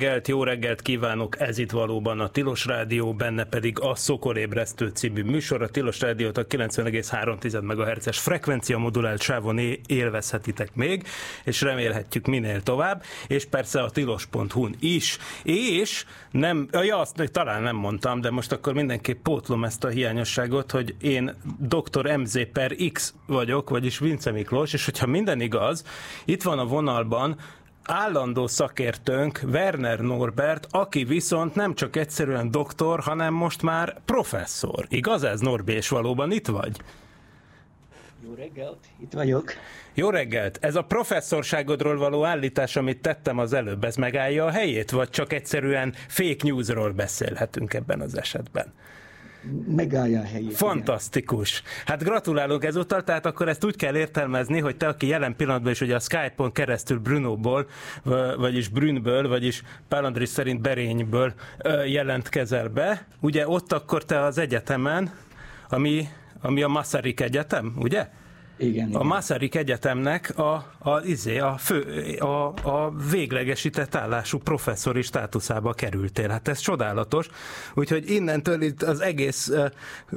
Reggelt, jó reggelt kívánok! Ez itt valóban a Tilos Rádió, benne pedig a Szokolébresztő című műsor. A Tilos Rádiót a 90,3 MHz-es frekvencia modulált sávon élvezhetitek még, és remélhetjük minél tovább, és persze a tilos.hu-n is. És nem, ja, azt talán nem mondtam, de most akkor mindenképp pótlom ezt a hiányosságot, hogy én dr. MZ per X vagyok, vagyis Vince Miklós, és hogyha minden igaz, itt van a vonalban állandó szakértőnk Werner Norbert, aki viszont nem csak egyszerűen doktor, hanem most már professzor. Igaz ez, Norbi, és valóban itt vagy? Jó reggelt, itt vagyok. Jó reggelt! Ez a professzorságodról való állítás, amit tettem az előbb, ez megállja a helyét, vagy csak egyszerűen fake newsról beszélhetünk ebben az esetben? Megállja a helyét. Fantasztikus. Hát gratulálok ezúttal, tehát akkor ezt úgy kell értelmezni, hogy te, aki jelen pillanatban is ugye a Skype-on keresztül Brunóból, vagyis Brünből, vagyis Pálandris szerint Berényből jelentkezel be, ugye ott akkor te az egyetemen, ami, ami a Masaryk Egyetem, ugye? Igen, igen. A Masaryk Egyetemnek a, a, izé, a, fő, a, a véglegesített állású professzori státuszába kerültél. Hát ez csodálatos. Úgyhogy innentől itt az egész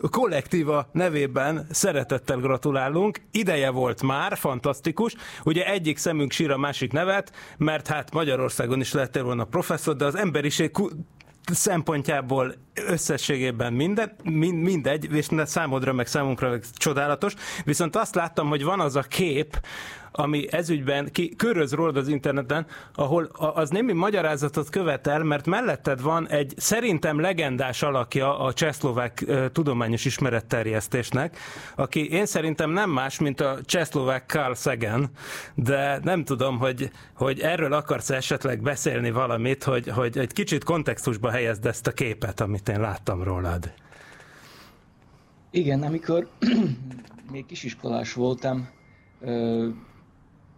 kollektíva nevében szeretettel gratulálunk. Ideje volt már, fantasztikus. Ugye egyik szemünk sír a másik nevet, mert hát Magyarországon is lettél volna professzor, de az emberiség szempontjából összességében minden, mind, mindegy, és számodra, meg számunkra meg csodálatos, viszont azt láttam, hogy van az a kép, ami ezügyben ki, köröz rólad az interneten, ahol az némi magyarázatot követel, mert melletted van egy szerintem legendás alakja a csehszlovák tudományos ismeretterjesztésnek, aki én szerintem nem más, mint a csehszlovák Carl Sagan, de nem tudom, hogy, hogy erről akarsz esetleg beszélni valamit, hogy, hogy egy kicsit kontextusba helyezd ezt a képet, amit én láttam rólad. Igen, amikor még kisiskolás voltam,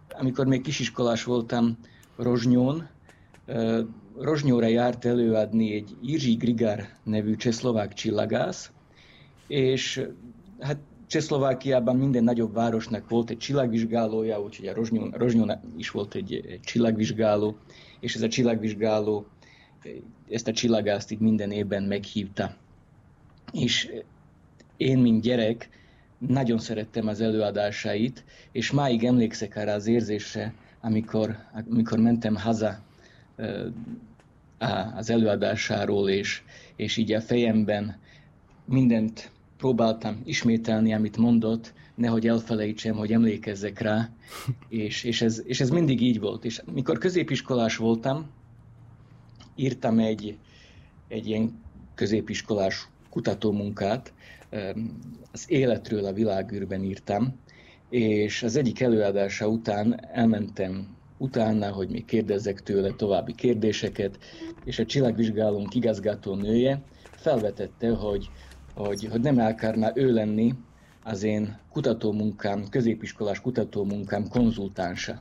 amikor még kisiskolás voltam Rozsnyón, ö, Rozsnyóra járt előadni egy Jiří Grigár nevű csehszlovák csillagász, és hát Csehszlovákiában minden nagyobb városnak volt egy csillagvizsgálója, úgyhogy a Rozsnyón, Rozsnyón is volt egy, egy csillagvizsgáló, és ez a csillagvizsgáló ezt a csillagászt így minden évben meghívta. És én, mint gyerek, nagyon szerettem az előadásait, és máig emlékszek arra az érzésre, amikor, amikor mentem haza az előadásáról, és, és így a fejemben mindent próbáltam ismételni, amit mondott, nehogy elfelejtsem, hogy emlékezzek rá, és, és, ez, és ez mindig így volt. És mikor középiskolás voltam, írtam egy, egy ilyen középiskolás kutatómunkát, az életről a világűrben írtam, és az egyik előadása után elmentem utána, hogy még kérdezzek tőle további kérdéseket, és a csillagvizsgálónk igazgató nője felvetette, hogy, hogy, hogy nem akarná ő lenni az én kutatómunkám, középiskolás kutatómunkám konzultánsa.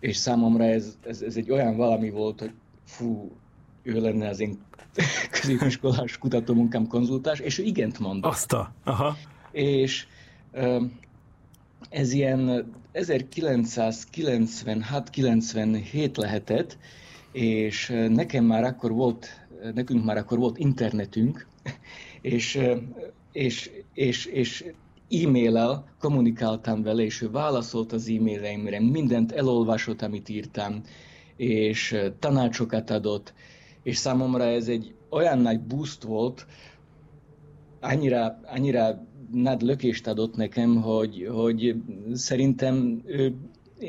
És számomra ez, ez, ez egy olyan valami volt, hogy fú, ő lenne az én középiskolás kutatómunkám konzultás, és ő igent mondott. Azt a, aha. És ez ilyen 1996-97 lehetett, és nekem már akkor volt, nekünk már akkor volt internetünk, és, és, és, és e-mail-el kommunikáltam vele, és ő válaszolt az e-maileimre, mindent elolvasott, amit írtam, és tanácsokat adott, és számomra ez egy olyan nagy boost volt, annyira, annyira nagy lökést adott nekem, hogy, hogy szerintem ő,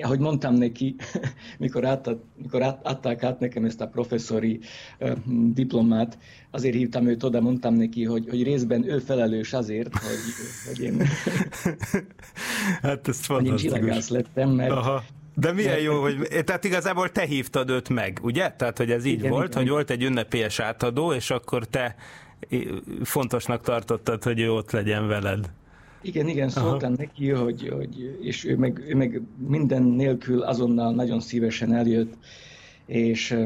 ahogy mondtam neki, mikor, át, mikor át, adták át nekem ezt a professzori uh, diplomát, azért hívtam őt oda, mondtam neki, hogy, hogy részben ő felelős azért, hogy, hogy én, Hát ez én csillagász lettem, mert Aha. De milyen jó, hogy tehát igazából te hívtad őt meg, ugye? Tehát, hogy ez így Igen, volt, igen. hogy volt egy ünnepélyes átadó, és akkor te i- fontosnak tartottad, hogy ő ott legyen veled. Igen, igen, szóltam neki, hogy, hogy és ő meg, ő meg minden nélkül azonnal nagyon szívesen eljött, és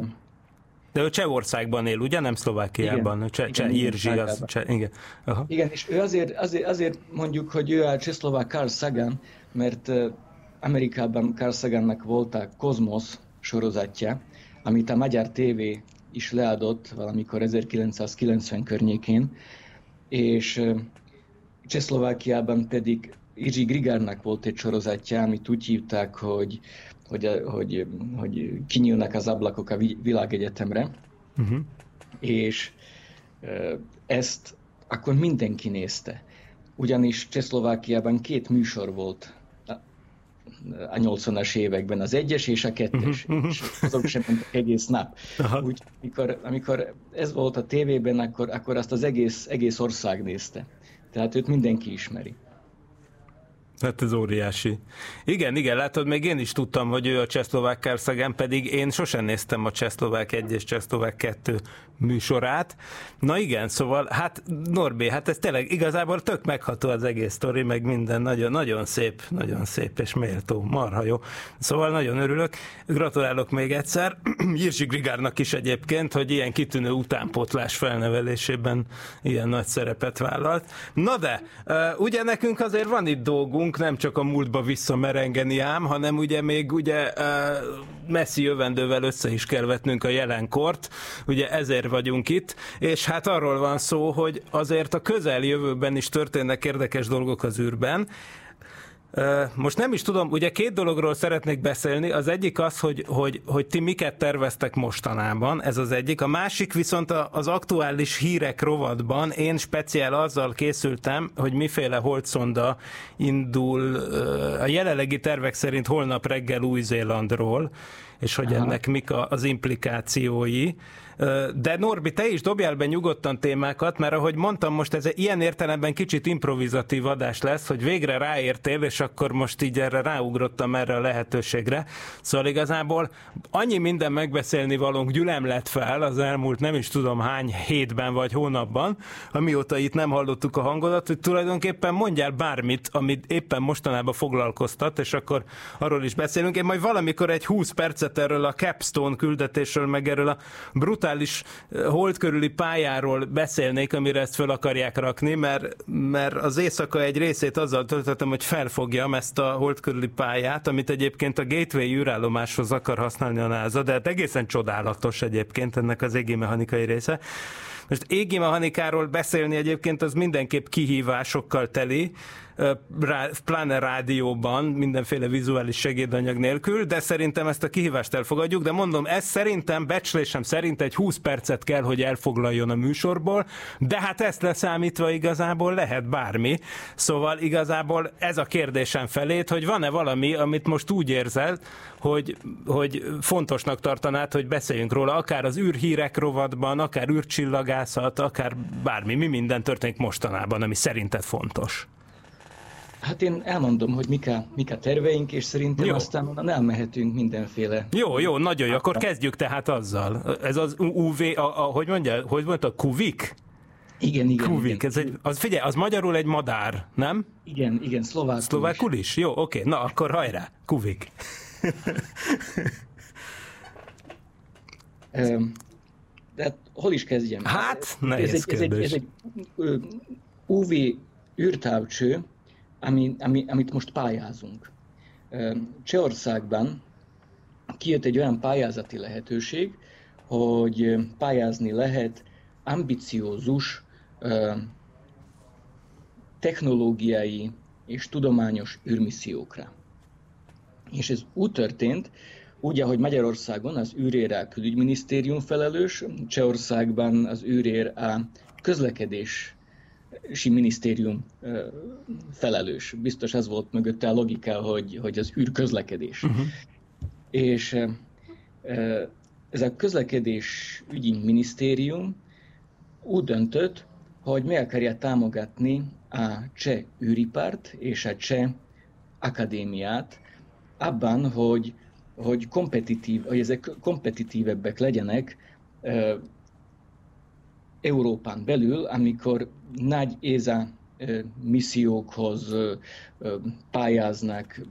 De ő Csehországban él, ugye? Nem Szlovákiában. Cseh, Cseh, igen, Jirzsi, az. Cseh, igen. Aha. igen, és ő azért, azért, azért mondjuk, hogy ő a csehszlovák Carl Sagan, mert Amerikában Carl Sagannak volt a Kozmosz sorozatja, amit a magyar TV is leadott valamikor 1990 környékén, és Csehszlovákiában pedig Izsi Grigárnak volt egy sorozatja, amit úgy hívták, hogy, hogy, hogy, hogy kinyílnak az ablakok a vi- világegyetemre, Uh-huh. és ezt akkor mindenki nézte. Ugyanis Csehszlovákiában két műsor volt a- a 80-as években, az egyes és a kettes, és azok sem mentek egész nap. Aha. Úgy, amikor, amikor ez volt a tévében, akkor, akkor azt az egész, egész ország nézte. Tehát őt mindenki ismeri. Hát ez óriási. Igen, igen, látod, még én is tudtam, hogy ő a csehszlovák Kárszagán, pedig én sosem néztem a csehszlovák 1 és csehszlovák 2 műsorát. Na igen, szóval, hát Norbi, hát ez tényleg igazából tök megható az egész sztori, meg minden nagyon, nagyon szép, nagyon szép és méltó, marha jó. Szóval nagyon örülök. Gratulálok még egyszer Jirzsi Grigárnak is egyébként, hogy ilyen kitűnő utánpótlás felnevelésében ilyen nagy szerepet vállalt. Na de, ugye nekünk azért van itt dolgunk, nem csak a múltba visszamerengeni ám, hanem ugye még ugye messzi jövendővel össze is kell vetnünk a jelenkort, ugye ezért vagyunk itt, és hát arról van szó, hogy azért a közeljövőben is történnek érdekes dolgok az űrben, Most nem is tudom, ugye két dologról szeretnék beszélni. Az egyik az, hogy, hogy, hogy ti miket terveztek mostanában, ez az egyik. A másik viszont az aktuális hírek rovatban én speciál azzal készültem, hogy miféle holdszonda indul a jelenlegi tervek szerint holnap reggel Új-Zélandról, és hogy ennek mik az implikációi. De Norbi, te is dobjál be nyugodtan témákat, mert ahogy mondtam, most ez ilyen értelemben kicsit improvizatív adás lesz, hogy végre ráértél, és akkor most így erre ráugrottam erre a lehetőségre. Szóval igazából annyi minden megbeszélni valónk gyülem lett fel az elmúlt nem is tudom hány hétben vagy hónapban, amióta itt nem hallottuk a hangodat, hogy tulajdonképpen mondjál bármit, amit éppen mostanában foglalkoztat, és akkor arról is beszélünk. Én majd valamikor egy 20 percet erről a Capstone küldetésről, meg erről a brutális eh, hold körüli pályáról beszélnék, amire ezt föl akarják rakni, mert, mert az éjszaka egy részét azzal töltöttem, hogy felfogjam ezt a hold körüli pályát, amit egyébként a Gateway űrállomáshoz akar használni a NASA, de hát egészen csodálatos egyébként ennek az égi mechanikai része. Most égi mechanikáról beszélni egyébként az mindenképp kihívásokkal teli, rá- pláne rádióban, mindenféle vizuális segédanyag nélkül, de szerintem ezt a kihívást elfogadjuk, de mondom, ez szerintem, becslésem szerint egy 20 percet kell, hogy elfoglaljon a műsorból, de hát ezt leszámítva igazából lehet bármi. Szóval igazából ez a kérdésem felét, hogy van-e valami, amit most úgy érzel, hogy, hogy fontosnak tartanád, hogy beszéljünk róla, akár az űrhírek rovatban, akár űrcsillagászat, akár bármi, mi minden történik mostanában, ami szerinted fontos. Hát én elmondom, hogy mik a, mik a terveink, és szerintem Jó. aztán onnan elmehetünk mindenféle. Jó, jó, nagyon jó, akkor kezdjük tehát azzal. Ez az UV, a, a, hogy mondja, hogy mondta, kuvik? Igen, igen. Kuvik, igen. ez egy, az figyelj, az magyarul egy madár, nem? Igen, igen, szlovákul. is. Szlovákul is? Jó, oké, na akkor hajrá, kuvik. Öm, De hát hol is kezdjem? Hát, nehéz ez egy, ez egy, ez egy UV űrtávcső, ami, ami, amit most pályázunk. Csehországban kijött egy olyan pályázati lehetőség, hogy pályázni lehet ambiciózus technológiai és tudományos űrmissziókra. És ez úgy történt, úgy, ahogy Magyarországon az űrér a külügyminisztérium felelős, Csehországban az űrér a közlekedés minisztérium felelős. Biztos ez volt mögötte a logika, hogy, hogy az űrközlekedés. Uh-huh. És ez a közlekedés ügyi minisztérium úgy döntött, hogy meg akarja támogatni a cseh űripart és a cseh akadémiát abban, hogy, hogy kompetitív, hogy ezek kompetitívebbek legyenek Európán belül, amikor nagy ÉZA missziókhoz pályáznak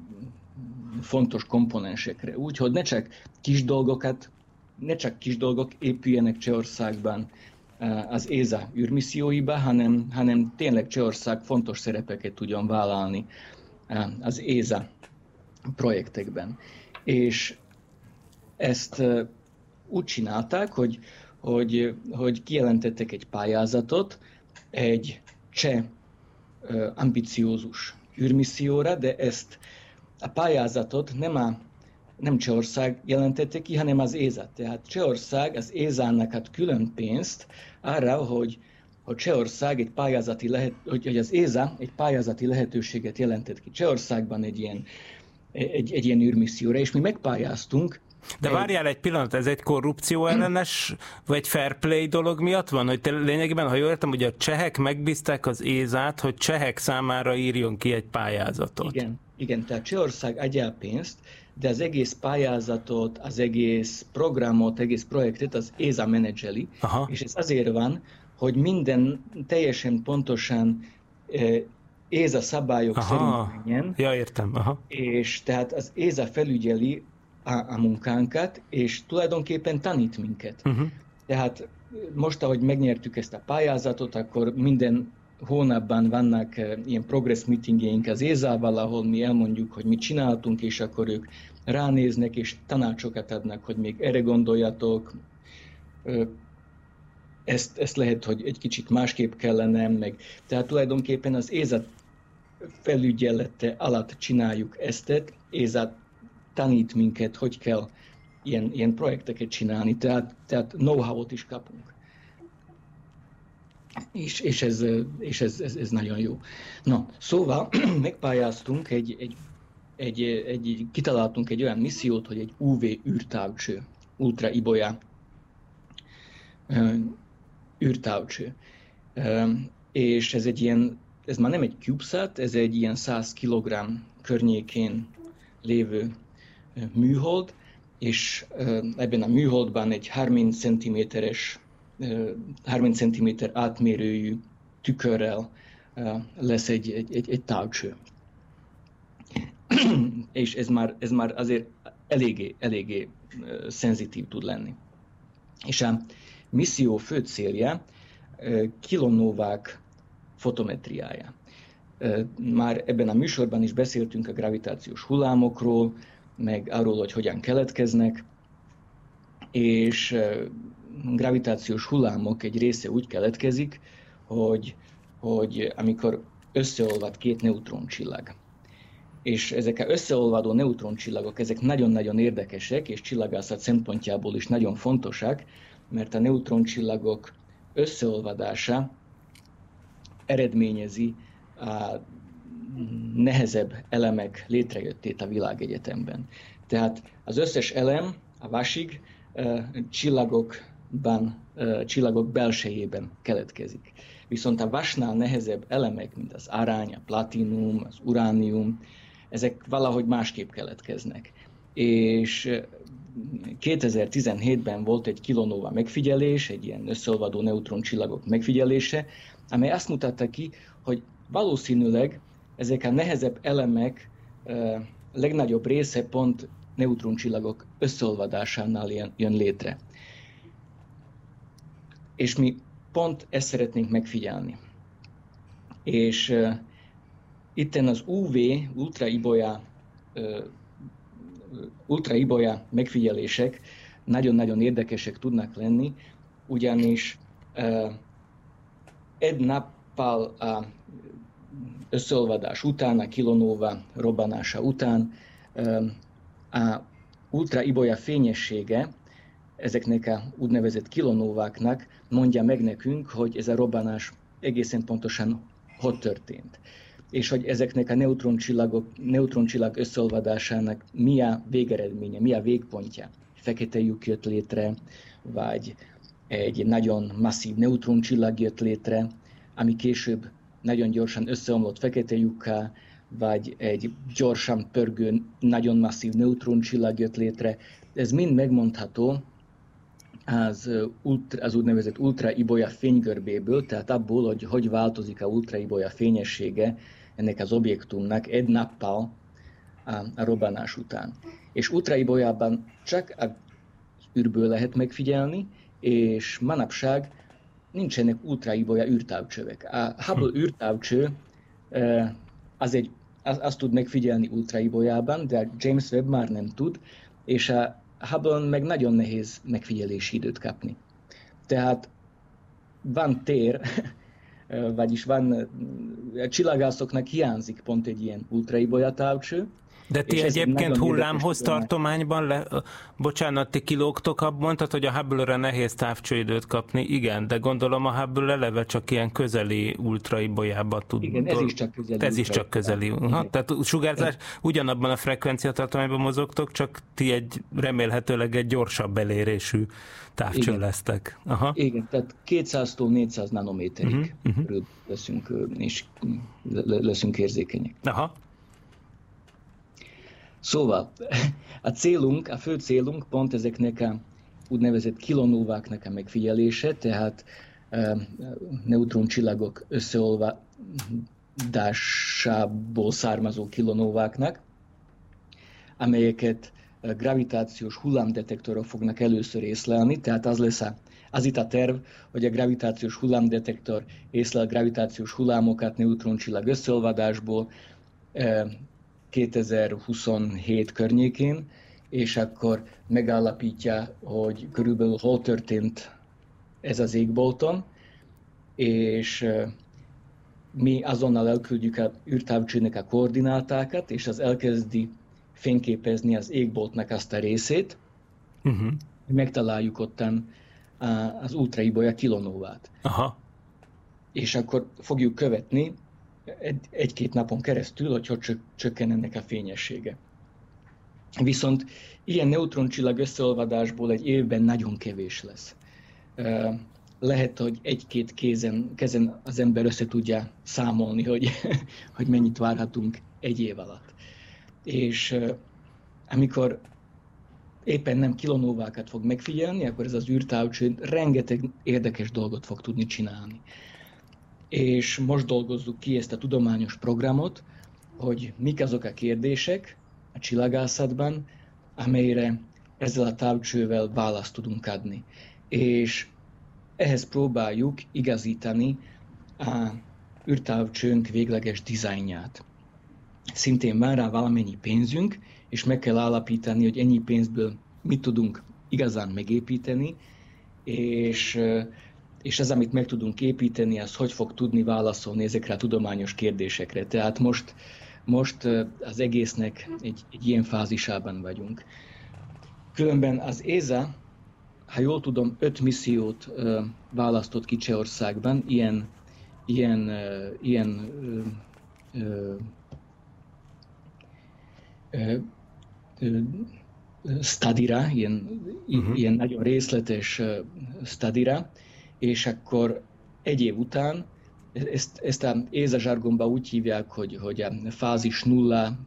fontos komponensekre. Úgyhogy ne csak kis dolgokat, ne csak kis dolgok épüljenek Csehországban az ÉZA űrmisszióiba, hanem, hanem tényleg Csehország fontos szerepeket tudjon vállalni az ÉZA projektekben. És ezt úgy csinálták, hogy hogy, hogy kijelentettek egy pályázatot egy cseh ambiciózus űrmisszióra, de ezt a pályázatot nem, a, nem Csehország jelentette ki, hanem az ÉZA. Tehát Csehország az ÉZA-nak ad külön pénzt arra, hogy, hogy Csehország egy pályázati lehet, hogy, hogy az ÉZA egy pályázati lehetőséget jelentett ki Csehországban egy ilyen, egy, egy ilyen űrmisszióra, és mi megpályáztunk, de várjál egy pillanat, ez egy korrupció ellenes, vagy fair play dolog miatt van? Hogy te lényegében, ha jól értem, hogy a csehek megbízták az ézát, hogy csehek számára írjon ki egy pályázatot. Igen, igen tehát Csehország adja pénzt, de az egész pályázatot, az egész programot, egész projektet az ÉZA menedzseli, Aha. és ez azért van, hogy minden teljesen pontosan ÉZA szabályok Aha. szerint menjen. Ja, értem. Aha. És tehát az ÉZA felügyeli a, a munkánkat, és tulajdonképpen tanít minket. Uh-huh. Tehát most, ahogy megnyertük ezt a pályázatot, akkor minden hónapban vannak uh, ilyen progress meetingjeink az Ézával, ahol mi elmondjuk, hogy mit csináltunk, és akkor ők ránéznek, és tanácsokat adnak, hogy még erre gondoljatok, ezt, ezt lehet, hogy egy kicsit másképp kellene, meg tehát tulajdonképpen az ÉZA felügyelete alatt csináljuk ezt, ÉZA tanít minket, hogy kell ilyen, ilyen projekteket csinálni, tehát, tehát know-how-ot is kapunk. És, és, ez, és ez, ez, ez nagyon jó. Na, szóval megpályáztunk egy, egy, egy, egy, kitaláltunk egy olyan missziót, hogy egy UV űrtávcső, ultra ibolya űrtávcső. És ez egy ilyen, ez már nem egy CubeSat, ez egy ilyen 100 kg környékén lévő műhold, és ebben a műholdban egy 30 cm-es 30 cm átmérőjű tükörrel lesz egy, egy, egy, egy távcső. és ez már, ez már azért eléggé, eléggé szenzitív tud lenni. És a misszió fő célja kilonóvák fotometriája. Már ebben a műsorban is beszéltünk a gravitációs hullámokról, meg arról, hogy hogyan keletkeznek, és gravitációs hullámok egy része úgy keletkezik, hogy, hogy amikor összeolvad két neutroncsillag, és ezek az összeolvadó neutroncsillagok, ezek nagyon-nagyon érdekesek, és csillagászat szempontjából is nagyon fontosak, mert a neutroncsillagok összeolvadása eredményezi a nehezebb elemek létrejöttét a világegyetemben. Tehát az összes elem, a vasig, csillagokban, csillagok belsejében keletkezik. Viszont a vasnál nehezebb elemek, mint az arány, a platinum, az uránium, ezek valahogy másképp keletkeznek. És 2017-ben volt egy kilonóva megfigyelés, egy ilyen összeolvadó neutroncsillagok megfigyelése, amely azt mutatta ki, hogy valószínűleg ezek a nehezebb elemek legnagyobb része pont neutroncsillagok összeolvadásánál jön, létre. És mi pont ezt szeretnénk megfigyelni. És uh, itten az UV, ultraibolya, uh, ultraibolya megfigyelések nagyon-nagyon érdekesek tudnak lenni, ugyanis uh, egy nappal a összeolvadás után, a kilonóva robbanása után a ultraibolya fényessége ezeknek a úgynevezett kilonóváknak mondja meg nekünk, hogy ez a robbanás egészen pontosan hogy történt. És hogy ezeknek a neutroncsillagok, neutroncsillag összeolvadásának mi a végeredménye, mi a végpontja. Fekete lyuk jött létre, vagy egy nagyon masszív neutroncsillag jött létre, ami később nagyon gyorsan összeomlott fekete lyukká, vagy egy gyorsan pörgő, nagyon masszív neutroncsillag jött létre. Ez mind megmondható az, ultra, az úgynevezett ultraibolya fénygörbéből, tehát abból, hogy hogy változik a ultraibolya fényessége ennek az objektumnak egy nappal a, a robbanás után. És ultraibolyában csak a űrből lehet megfigyelni, és manapság nincsenek ultraibolya űrtávcsövek. A Hubble űrtávcső az egy, az, azt tud megfigyelni ultraibolyában, de a James Webb már nem tud, és a hubble meg nagyon nehéz megfigyelési időt kapni. Tehát van tér, vagyis van, a csillagászoknak hiányzik pont egy ilyen ultraibolya távcső, de ti egyébként hullámhoz tartományban, le, bocsánat, ti kilógtok abban, tehát hogy a Hubble-re nehéz távcsőidőt kapni, igen, de gondolom a Hubble eleve csak ilyen közeli ultraibolyába tud. Igen, ez is csak közeli. Ez is csak közeli. Ha, tehát sugárzás ugyanabban a frekvenciatartományban mozogtok, csak ti egy remélhetőleg egy gyorsabb elérésű távcső Igen. lesztek. Aha. Igen, tehát 200-tól 400 nanométerig uh-huh, uh-huh. leszünk, és leszünk érzékenyek. Aha. Szóval a célunk, a fő célunk pont ezeknek a úgynevezett kilonóváknak a megfigyelése, tehát neutroncsillagok összeolvadásából származó kilonóváknak, amelyeket gravitációs hullámdetektorok fognak először észlelni, tehát az lesz a, az itt a terv, hogy a gravitációs hullámdetektor észlel gravitációs hullámokat neutroncsillag összeolvadásból, 2027 környékén, és akkor megállapítja, hogy körülbelül hol történt ez az égbolton, és mi azonnal elküldjük a űrtávcsőnek a koordinátákat, és az elkezdi fényképezni az égboltnak azt a részét, uh-huh. megtaláljuk ottan az ultraibolya kilonóvát. Aha. És akkor fogjuk követni egy-két napon keresztül, hogy hogy csökken ennek a fényessége. Viszont ilyen neutroncsillag összeolvadásból egy évben nagyon kevés lesz. Lehet, hogy egy-két kézen, kezen az ember össze tudja számolni, hogy, hogy mennyit várhatunk egy év alatt. És amikor éppen nem kilonóvákat fog megfigyelni, akkor ez az űrtávcső rengeteg érdekes dolgot fog tudni csinálni és most dolgozzuk ki ezt a tudományos programot, hogy mik azok a kérdések a csillagászatban, amelyre ezzel a távcsővel választ tudunk adni. És ehhez próbáljuk igazítani a űrtávcsőnk végleges dizájnját. Szintén van rá valamennyi pénzünk, és meg kell állapítani, hogy ennyi pénzből mit tudunk igazán megépíteni, és és ez, amit meg tudunk építeni, az hogy fog tudni válaszolni ezekre a tudományos kérdésekre. Tehát most, most az egésznek egy, egy ilyen fázisában vagyunk. Különben az ESA, ha jól tudom, öt missziót választott ki Csehországban, ilyen, ilyen, ilyen uh, uh, uh, stadira, ilyen, uh-huh. ilyen nagyon részletes stadira, és akkor egy év után, ezt, ezt a ÉZA zsargonban úgy hívják, hogy, hogy a fázis nulla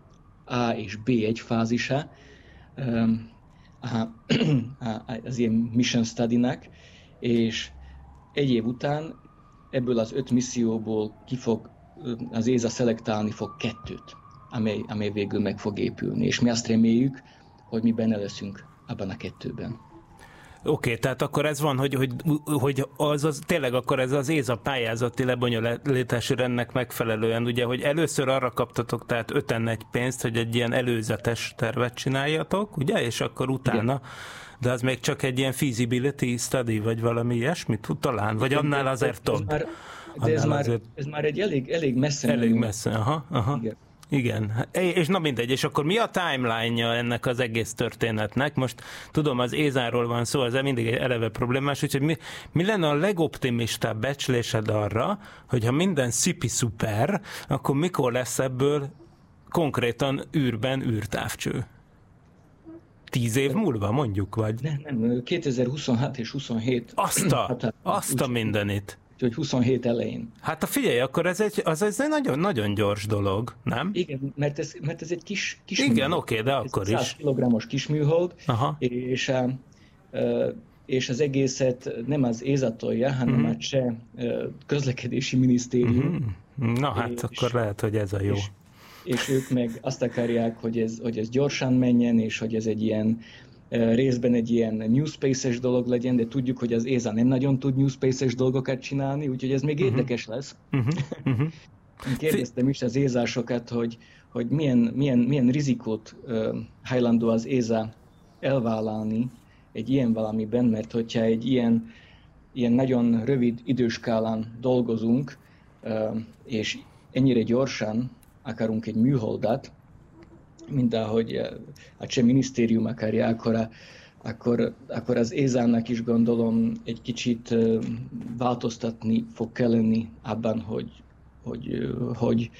A és B egy fázisa, az ilyen mission study-nak, és egy év után ebből az öt misszióból ki fog, az ÉZA szelektálni fog kettőt, amely, amely végül meg fog épülni. És mi azt reméljük, hogy mi benne leszünk abban a kettőben. Oké, okay, tehát akkor ez van, hogy, hogy, hogy az, az tényleg akkor ez az ÉZA pályázati lebonyolítási rendnek megfelelően, ugye, hogy először arra kaptatok, tehát öten egy pénzt, hogy egy ilyen előzetes tervet csináljatok, ugye, és akkor utána Igen. De az még csak egy ilyen feasibility study, vagy valami ilyesmit talán, vagy annál azért több. de ez már, ez már egy elég, elég messze. Elég messze, aha, aha. Igen. Igen, és na mindegy, és akkor mi a timeline-ja ennek az egész történetnek? Most tudom, az Ézáról van szó, ez mindig egy eleve problémás, úgyhogy mi, mi lenne a legoptimistább becslésed arra, hogy ha minden szipi szuper, akkor mikor lesz ebből konkrétan űrben űrtávcső? Tíz év múlva mondjuk, vagy? Nem, nem, 2026 és 27. Azt a, Hát, hát, azt a mindenit. Úgyhogy 27 elején. Hát a figyelj, akkor ez egy, az, ez egy nagyon, nagyon gyors dolog, nem? Igen, mert ez, mert ez egy kis, kis Igen, műhold. oké, de Ez akkor 100 is. kilogrammos kis műhold, Aha. és, és az egészet nem az ESA tolja, hanem Mhm. a cseh eh, közlekedési minisztérium, Na hát, És- akkor lehet, hogy ez a jó. és, és ők meg azt akarják, hogy ez, hogy ez gyorsan menjen, és hogy ez egy ilyen részben egy ilyen New Space-es dolog legyen, de tudjuk, hogy az ESA nem nagyon tud New Space-es dolgokat csinálni, úgyhogy ez még érdekes lesz. Uh-huh, uh-huh. Kérdeztem is az ézásokat, hogy, hogy milyen, milyen, milyen rizikót uh, hajlandó az éza elvállalni egy ilyen valamiben, mert hogyha egy ilyen, ilyen nagyon rövid időskálán dolgozunk, uh, és ennyire gyorsan akarunk egy műholdat, mint ahogy a cseh minisztérium akarja, akkor, akkor, akkor az ézának is gondolom egy kicsit uh, változtatni fog kelleni abban, hogy, hogy, ö, hogy,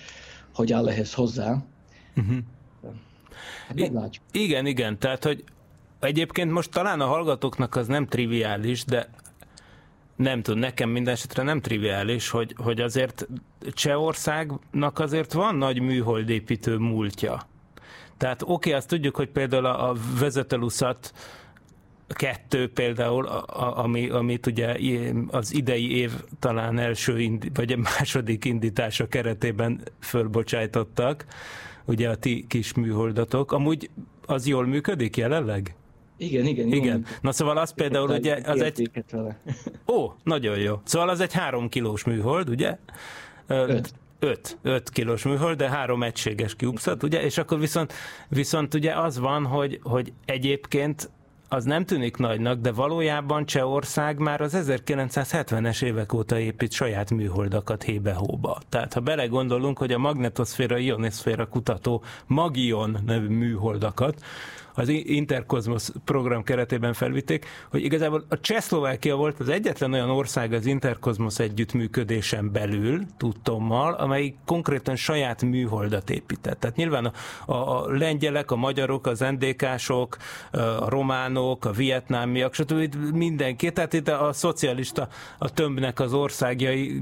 hogy áll ehhez hozzá. Uh-huh. Hát meglátjuk. Igen, igen, tehát, hogy egyébként most talán a hallgatóknak az nem triviális, de nem tud, nekem minden esetre nem triviális, hogy, hogy azért Csehországnak azért van nagy műholdépítő múltja. Tehát oké, okay, azt tudjuk, hogy például a, a vezeteluszat kettő például, a, ami, amit ugye az idei év talán első, indi, vagy a második indítása keretében fölbocsájtottak, ugye a ti kis műholdatok. Amúgy az jól működik jelenleg? Igen, igen. jól Igen. működik. Na szóval az például ugye, az egy, vele. ó, nagyon jó. Szóval az egy három kilós műhold, ugye? Öt. Öt, öt kilós műhold, de három egységes kiúpszat, ugye? És akkor viszont, viszont ugye az van, hogy, hogy egyébként az nem tűnik nagynak, de valójában Csehország már az 1970-es évek óta épít saját műholdakat hébe-hóba. Tehát ha belegondolunk, hogy a magnetoszféra, ionoszféra kutató Magion nevű műholdakat az Interkozmos program keretében felvitték, hogy igazából a Csehszlovákia volt az egyetlen olyan ország az Interkozmos együttműködésen belül, tudtommal, amelyik konkrétan saját műholdat épített. Tehát nyilván a, a, a lengyelek, a magyarok, az NDK-sok, a románok, a vietnámiak, stb. mindenki, tehát itt a szocialista, a tömbnek az országai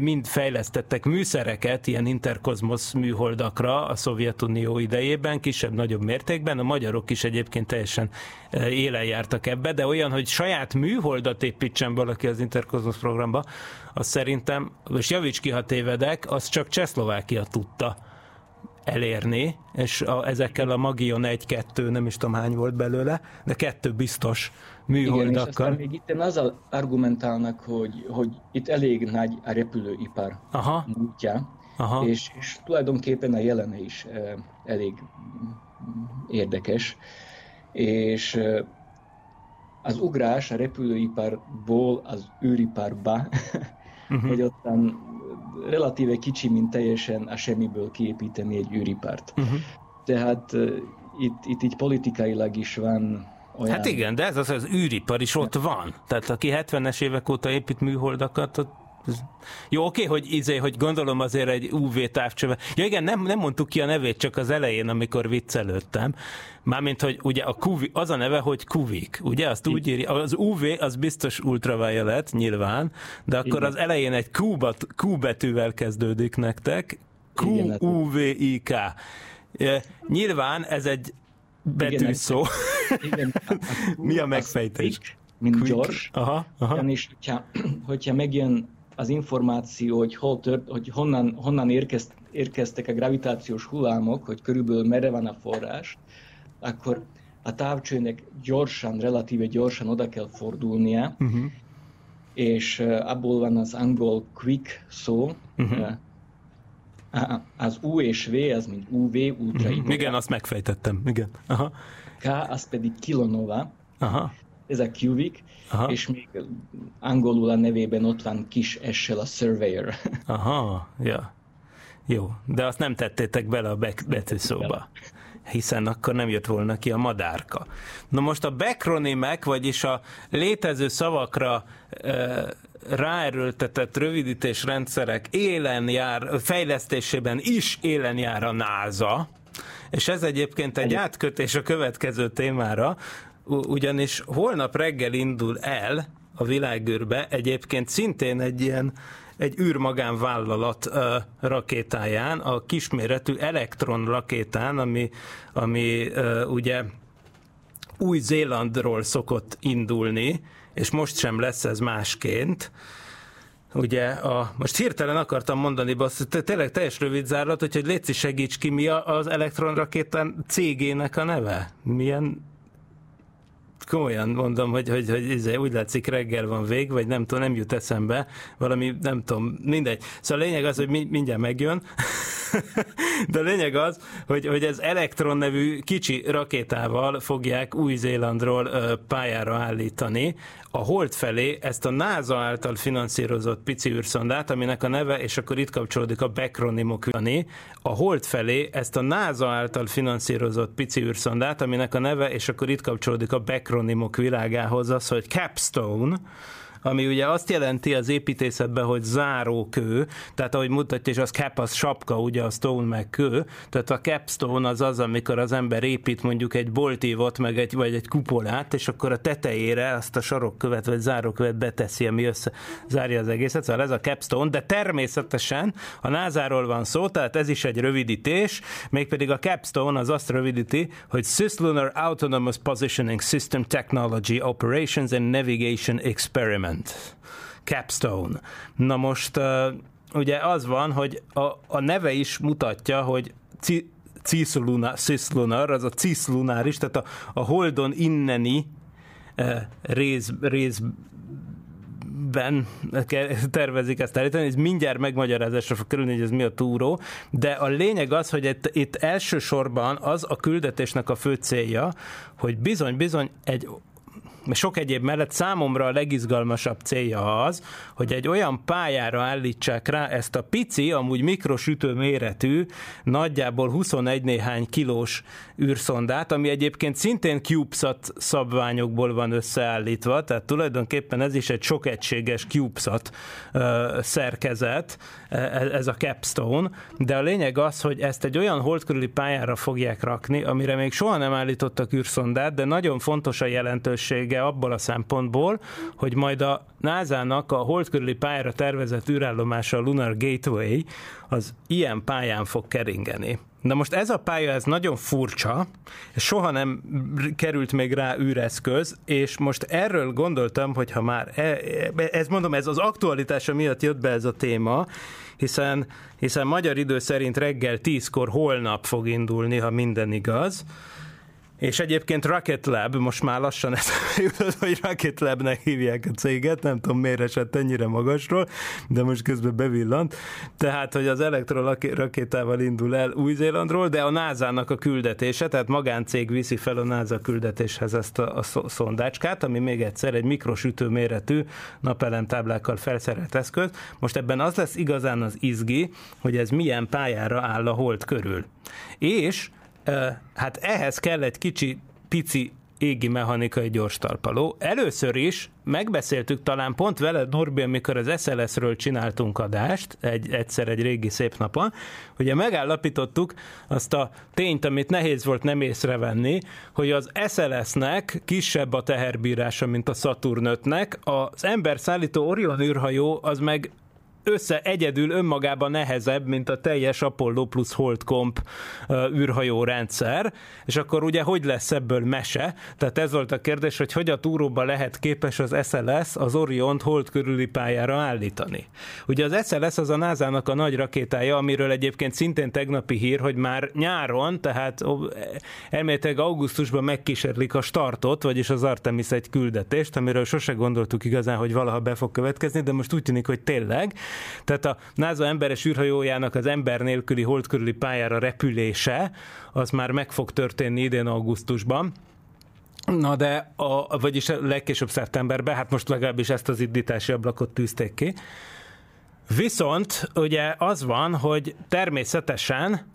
mind fejlesztettek műszereket, ilyen Interkozmos műholdakra a Szovjetunió idejében, kisebb-nagyobb mértékben, a magyarok is egyébként teljesen eh, élen jártak ebbe, de olyan, hogy saját műholdat építsen valaki az Interkozmos programba, az szerintem, és javíts ki, ha tévedek, az csak Csehszlovákia tudta elérni, és a, ezekkel a Magion 1-2, nem is tudom hány volt belőle, de kettő biztos Igen, és aztán műholdakkal. még itt azzal argumentálnak, hogy, hogy itt elég nagy a repülőipar Aha, múltja, aha. és, és tulajdonképpen a jelene is eh, elég érdekes, és az ugrás a repülőiparból az űriparba, Mhm. hogy ottan relatíve kicsi, mint teljesen a semmiből kiépíteni egy űripart. Mhm. Tehát eh, itt, itt így politikailag is van olyan... Hát igen, de ez az, az űripar is ott van. Tehát aki 70-es évek óta épít műholdakat, ott jó, oké, hogy izé, hogy gondolom azért egy UV távcsöve. Ja igen, nem, nem mondtuk ki a nevét, csak az elején, amikor viccelődtem. Mármint, hogy ugye a QV, az a neve, hogy Kuvik, ugye? Azt úgy írja, az UV az biztos ultraviolet, nyilván, de akkor Igen. az elején egy Q, bet- Q betűvel kezdődik nektek. Hát- Q-U-V-I-K. E, Nyilván ez egy betűszó. Igen, a, Mi a megfejtés? quick, mint Quick. gyors, Aha, aha. ugyanis hogyha, hogyha megjön az információ, hogy, hol tört, hogy honnan, honnan érkezt, érkeztek a gravitációs hullámok, hogy körülbelül merre van a forrás, akkor a távcsőnek gyorsan, relatíve gyorsan oda kell fordulnia, Uh-huh. és uh, abból van az angol quick szó, Mhm. uh, a- az U és V, az mint UV, ultra Mhm. Igen, azt megfejtettem. Igen. Aha. K, az pedig kilonova, Aha. ez a cubic, Aha. és még angolul a nevében ott van kis S-sel a surveyor. Aha. Ja. Jó, de azt nem tettétek bele a be- betűszóba hiszen akkor nem jött volna ki a madárka. Na most a backronymek, vagyis a létező szavakra e, ráerőltetett rövidítésrendszerek élen jár, fejlesztésében is élen jár a NASA, és ez egyébként egy átkötés a következő témára, ugyanis holnap reggel indul el a világűrbe egyébként szintén egy ilyen egy űrmagánvállalat uh, rakétáján, a kisméretű Elektron rakétán, ami, ami ugye új-Zélandról szokott indulni, és most sem lesz ez másként. Ugye, a, most hirtelen akartam mondani, bassz, tényleg teljes rövid zárlat, hogy Léci segíts ki, mi az Elektron rakétán cégének a neve? Milyen komolyan mondom, hogy, hogy, hogy izé, úgy látszik reggel van vég, vagy nem tudom, nem jut eszembe, valami, nem tudom, mindegy. Szóval a lényeg az, hogy mindjárt megjön, de a lényeg az, hogy, hogy ez Elektron nevű kicsi rakétával fogják Új-Zélandról pályára állítani, a hold felé ezt a NASA által finanszírozott pici űrszondát, aminek a neve, és akkor itt kapcsolódik a backronimok a hold felé ezt a NASA által finanszírozott pici űrszondát, aminek a neve, és akkor itt kapcsolódik a backronimok világához az, hogy Capstone, ami ugye azt jelenti az építészetben, hogy zárókő, tehát ahogy mutatja, és az cap az sapka, ugye a stone meg kő, tehát a capstone az az, amikor az ember épít mondjuk egy boltívot, meg egy, vagy egy kupolát, és akkor a tetejére azt a sarokkövet, vagy zárókövet beteszi, ami össze zárja az egészet, szóval ez a capstone, de természetesen a názáról van szó, tehát ez is egy rövidítés, mégpedig a capstone az azt rövidíti, hogy Cislunar Autonomous Positioning System Technology Operations and Navigation Experiment. Capstone. Na most ugye az van, hogy a, a neve is mutatja, hogy ci, cislunar, az a cislunáris, tehát a, a holdon inneni rész, rész ben tervezik ezt állítani, ez mindjárt megmagyarázásra fog kerülni, hogy ez mi a túró, de a lényeg az, hogy itt, itt elsősorban az a küldetésnek a fő célja, hogy bizony-bizony egy sok egyéb mellett számomra a legizgalmasabb célja az, hogy egy olyan pályára állítsák rá ezt a pici, amúgy mikrosütő méretű, nagyjából 21 néhány kilós űrszondát, ami egyébként szintén CubeSat szabványokból van összeállítva, tehát tulajdonképpen ez is egy sok egységes CubeSat szerkezet, ez a Capstone, de a lényeg az, hogy ezt egy olyan hold körüli pályára fogják rakni, amire még soha nem állítottak űrszondát, de nagyon fontos a jelentősége abból a szempontból, hogy majd a NASA-nak a hold körüli pályára tervezett űrállomása a Lunar Gateway az ilyen pályán fog keringeni. Na most ez a pálya, ez nagyon furcsa, soha nem került még rá űreszköz, és most erről gondoltam, hogy ha már, e, e, ez mondom, ez az aktualitása miatt jött be ez a téma, hiszen, hiszen magyar idő szerint reggel 10-kor holnap fog indulni, ha minden igaz, és egyébként Rocket Lab, most már lassan ez jutott, hogy Rocket Labnek hívják a céget, nem tudom miért esett ennyire magasról, de most közben bevillant. Tehát, hogy az elektrorakétával indul el Új-Zélandról, de a NASA-nak a küldetése, tehát magáncég viszi fel a NASA küldetéshez ezt a, a szondácskát, ami még egyszer egy mikrosütő méretű napelemtáblákkal felszerelt eszköz. Most ebben az lesz igazán az izgi, hogy ez milyen pályára áll a hold körül. És hát ehhez kell egy kicsi, pici égi mechanikai gyors talpaló. Először is megbeszéltük talán pont veled, Norbi, amikor az SLS-ről csináltunk adást, egy, egyszer egy régi szép napon, ugye megállapítottuk azt a tényt, amit nehéz volt nem észrevenni, hogy az SLS-nek kisebb a teherbírása, mint a Saturn 5-nek, az ember szállító Orion űrhajó az meg össze egyedül önmagában nehezebb, mint a teljes Apollo plusz Holdcomp űrhajó rendszer, és akkor ugye hogy lesz ebből mese? Tehát ez volt a kérdés, hogy hogy a túróba lehet képes az SLS az Oriont hold körüli pályára állítani. Ugye az SLS az a NASA-nak a nagy rakétája, amiről egyébként szintén tegnapi hír, hogy már nyáron, tehát elméletileg augusztusban megkísérlik a startot, vagyis az Artemis egy küldetést, amiről sose gondoltuk igazán, hogy valaha be fog következni, de most úgy tűnik, hogy tényleg, tehát a NASA emberes űrhajójának az ember nélküli hold körüli pályára repülése, az már meg fog történni idén augusztusban. Na de, a, vagyis legkésőbb szeptemberben, hát most legalábbis ezt az indítási ablakot tűzték ki. Viszont ugye az van, hogy természetesen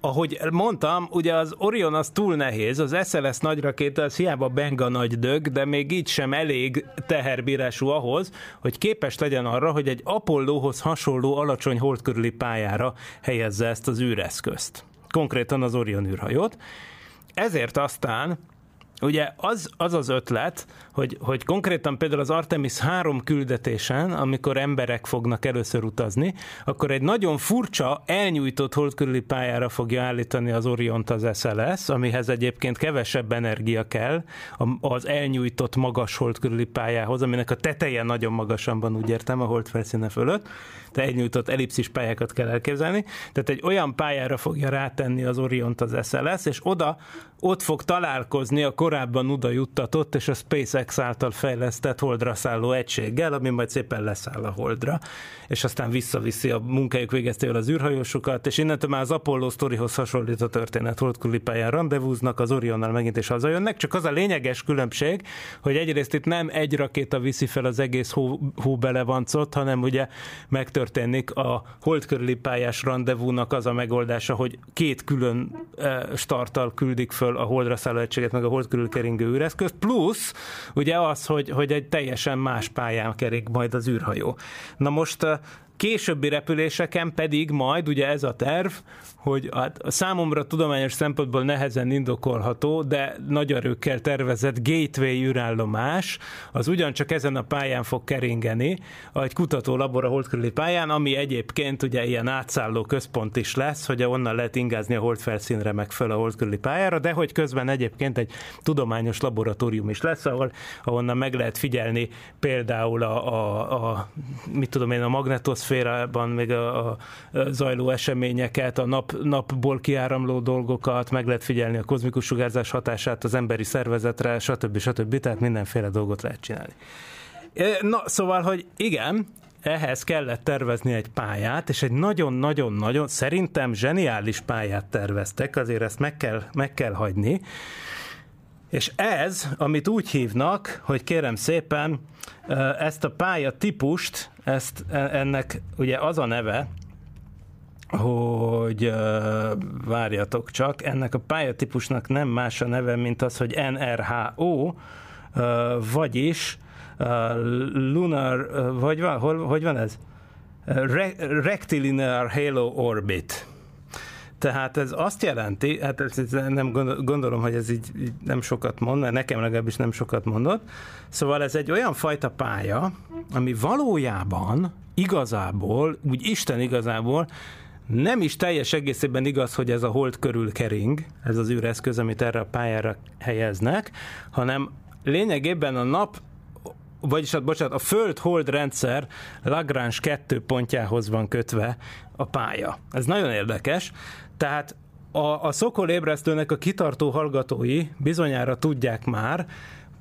ahogy mondtam, ugye az Orion az túl nehéz, az SLS nagy rakéta az hiába benga nagy dög, de még így sem elég teherbírású ahhoz, hogy képes legyen arra, hogy egy Apollóhoz hasonló alacsony hold körüli pályára helyezze ezt az űreszközt. Konkrétan az Orion űrhajót. Ezért aztán Ugye az az, az ötlet, hogy, hogy konkrétan például az Artemis 3 küldetésen, amikor emberek fognak először utazni, akkor egy nagyon furcsa, elnyújtott hold körüli pályára fogja állítani az Oriont az SLS, amihez egyébként kevesebb energia kell az elnyújtott magas hold körüli pályához, aminek a teteje nagyon magasan van, úgy értem, a hold felszíne fölött, de elnyújtott ellipszis pályákat kell elképzelni. Tehát egy olyan pályára fogja rátenni az Oriont az SLS, és oda, ott fog találkozni a korábban oda juttatott és a SpaceX által fejlesztett holdra szálló egységgel, ami majd szépen leszáll a holdra, és aztán visszaviszi a munkájuk végeztével az űrhajósokat, és innentől már az Apollo sztorihoz hasonlít a történet holdküli pályán rendezvúznak, az Orionnal megint is hazajönnek, csak az a lényeges különbség, hogy egyrészt itt nem egy rakéta viszi fel az egész hó, hóbelevancot, hanem ugye megtörténik a hold körüli pályás rendezvúnak az a megoldása, hogy két külön starttal küldik föl a holdra szálló egységet, meg a hold körül keringő űreszközt, plusz ugye az, hogy, hogy egy teljesen más pályán kerik majd az űrhajó. Na most későbbi repüléseken pedig majd ugye ez a terv, hogy hát számomra tudományos szempontból nehezen indokolható, de nagy erőkkel tervezett gateway űrállomás, az ugyancsak ezen a pályán fog keringeni, egy kutató labor a holdkörüli pályán, ami egyébként ugye ilyen átszálló központ is lesz, hogy onnan lehet ingázni a hold felszínre meg föl a holdkörüli pályára, de hogy közben egyébként egy tudományos laboratórium is lesz, ahol ahonnan meg lehet figyelni például a, a, a mit tudom én, a magnetoszférában még a, a zajló eseményeket, a nap napból kiáramló dolgokat, meg lehet figyelni a kozmikus sugárzás hatását az emberi szervezetre, stb. stb. Tehát mindenféle dolgot lehet csinálni. Na, szóval, hogy igen, ehhez kellett tervezni egy pályát, és egy nagyon-nagyon-nagyon, szerintem zseniális pályát terveztek, azért ezt meg kell, meg kell hagyni. És ez, amit úgy hívnak, hogy kérem szépen, ezt a pálya típust, ezt, e, ennek ugye az a neve, hogy uh, várjatok csak, ennek a pályatípusnak nem más a neve, mint az, hogy NRHO, vagyis Lunar, hogy, van, hol, hogy van ez? Re- Rectilinear Halo Orbit. Tehát ez azt jelenti, hát ez, nem gondolom, hogy ez így, így nem sokat mond, mert nekem legalábbis nem sokat mondott. Szóval ez egy olyan fajta pálya, ami valójában igazából, úgy Isten igazából nem is teljes egészében igaz, hogy ez a hold körül kering, ez az űreszköz, amit erre a pályára helyeznek, hanem lényegében a nap vagyis hát bocsánat, a Föld-Hold rendszer Lagrange kettő pontjához van kötve a pálya. Ez nagyon érdekes. Tehát a, a Szokol a kitartó hallgatói bizonyára tudják már,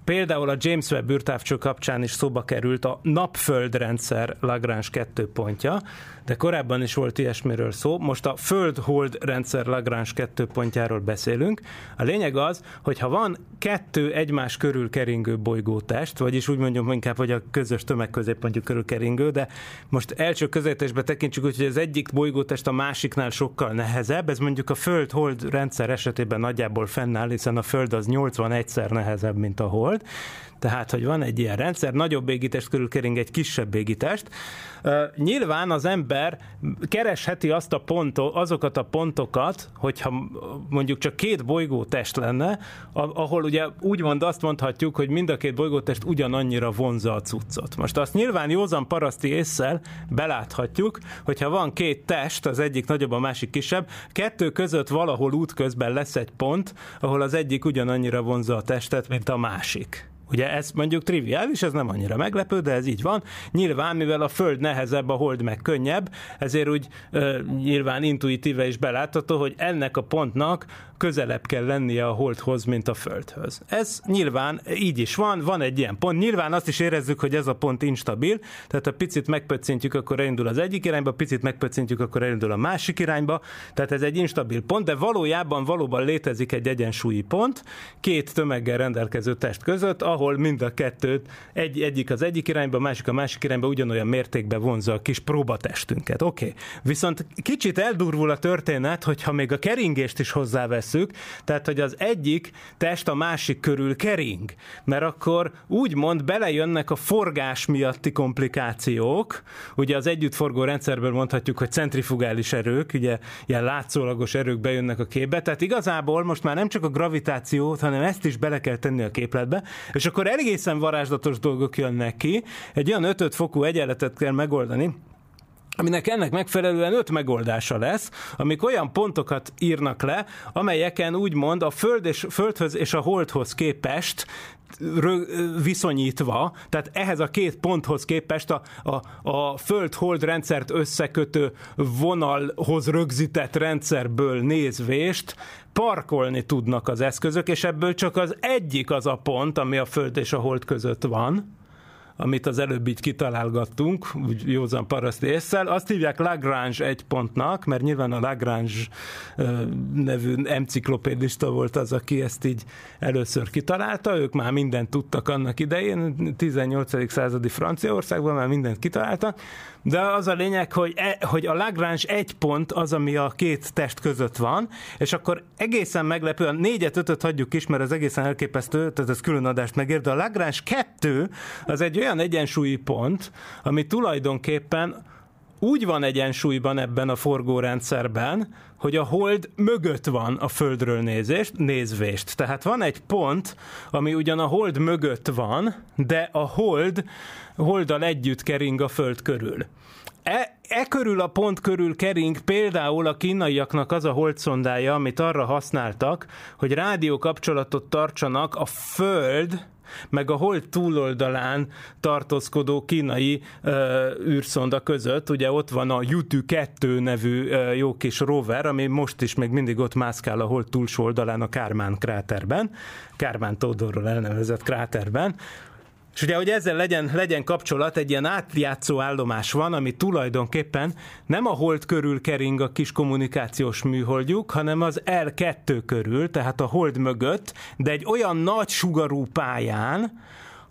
Például a James Webb űrtávcső kapcsán is szóba került a napföldrendszer Lagrange kettő pontja, de korábban is volt ilyesmiről szó. Most a föld-hold rendszer Lagrange kettő pontjáról beszélünk. A lényeg az, hogy ha van kettő egymás körül keringő bolygótest, vagyis úgy mondjam inkább, hogy a közös tömegközéppontjuk körül keringő, de most első közelítésbe tekintsük hogy az egyik bolygótest a másiknál sokkal nehezebb, ez mondjuk a föld-hold rendszer esetében nagyjából fennáll, hiszen a Föld az 81-szer nehezebb, mint a hold, tehát, hogy van egy ilyen rendszer, nagyobb égitest körül kering egy kisebb égitest. Nyilván az ember keresheti azt a pontot, azokat a pontokat, hogyha mondjuk csak két bolygótest lenne, ahol ugye úgymond azt mondhatjuk, hogy mind a két bolygótest ugyanannyira vonza a cuccot. Most azt nyilván józan paraszti észsel beláthatjuk, hogyha van két test, az egyik nagyobb, a másik kisebb, kettő között valahol útközben lesz egy pont, ahol az egyik ugyanannyira vonza a testet, mint a másik. Ugye ez mondjuk triviális, ez nem annyira meglepő, de ez így van. Nyilván, mivel a Föld nehezebb, a Hold meg könnyebb, ezért úgy ö, nyilván intuitíve is belátható, hogy ennek a pontnak közelebb kell lennie a holdhoz, mint a földhöz. Ez nyilván így is van, van egy ilyen pont. Nyilván azt is érezzük, hogy ez a pont instabil, tehát ha picit megpöccintjük, akkor elindul az egyik irányba, picit megpöccintjük, akkor elindul a másik irányba, tehát ez egy instabil pont, de valójában valóban létezik egy egyensúlyi pont két tömeggel rendelkező test között, ahol mind a kettőt, egy, egyik az egyik irányba, a másik a másik irányba ugyanolyan mértékben vonza a kis próbatestünket. Oké. Okay. Viszont kicsit eldurvul a történet, hogyha még a keringést is hozzáveszünk, tehát hogy az egyik test a másik körül kering, mert akkor úgymond belejönnek a forgás miatti komplikációk, ugye az együttforgó rendszerből mondhatjuk, hogy centrifugális erők, ugye ilyen látszólagos erők bejönnek a képbe, tehát igazából most már nem csak a gravitációt, hanem ezt is bele kell tenni a képletbe, és akkor egészen varázslatos dolgok jönnek ki, egy olyan 5 fokú egyenletet kell megoldani, aminek ennek megfelelően öt megoldása lesz, amik olyan pontokat írnak le, amelyeken úgymond a Föld és, Földhöz és a Holdhoz képest viszonyítva, tehát ehhez a két ponthoz képest a, a, a Föld-Hold rendszert összekötő vonalhoz rögzített rendszerből nézvést parkolni tudnak az eszközök, és ebből csak az egyik az a pont, ami a Föld és a Hold között van, amit az előbb így kitalálgattunk, úgy józan paraszt észsel, azt hívják Lagrange egy pontnak, mert nyilván a Lagrange nevű enciklopédista volt az, aki ezt így először kitalálta, ők már mindent tudtak annak idején, 18. századi Franciaországban már mindent kitaláltak, de az a lényeg, hogy, e, hogy a Lagrange egy pont az, ami a két test között van, és akkor egészen meglepően, négyet, ötöt hagyjuk is, mert ez egészen elképesztő, tehát ez külön adást megér, de a Lagrange kettő az egy olyan egyensúlyi pont, ami tulajdonképpen úgy van egyensúlyban ebben a forgórendszerben, hogy a hold mögött van a földről nézést, nézvést. Tehát van egy pont, ami ugyan a hold mögött van, de a hold holddal együtt kering a föld körül. E, e körül a pont körül kering például a kínaiaknak az a holdszondája, amit arra használtak, hogy rádió kapcsolatot tartsanak a föld meg a hold túloldalán tartózkodó kínai ö, űrszonda között, ugye ott van a Yutu 2 nevű ö, jó kis rover, ami most is még mindig ott mászkál a hold túlsó oldalán a Kármán kráterben, Kármán Tódorról elnevezett kráterben, és ugye, hogy ezzel legyen, legyen kapcsolat, egy ilyen átjátszó állomás van, ami tulajdonképpen nem a hold körül kering a kis kommunikációs műholdjuk, hanem az L2 körül, tehát a hold mögött, de egy olyan nagy sugarú pályán,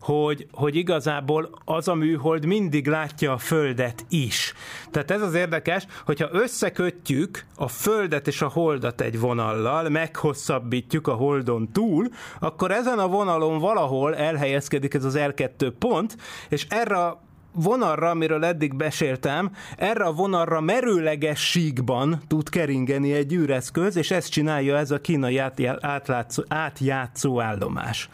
hogy, hogy igazából az a műhold mindig látja a Földet is. Tehát ez az érdekes, hogyha összekötjük a Földet és a Holdat egy vonallal, meghosszabbítjuk a Holdon túl, akkor ezen a vonalon valahol elhelyezkedik ez az L2 pont, és erre a vonalra, amiről eddig beséltem, erre a vonalra merőleges síkban tud keringeni egy űreszköz, és ezt csinálja ez a kínai átlátszó, átjátszó állomás.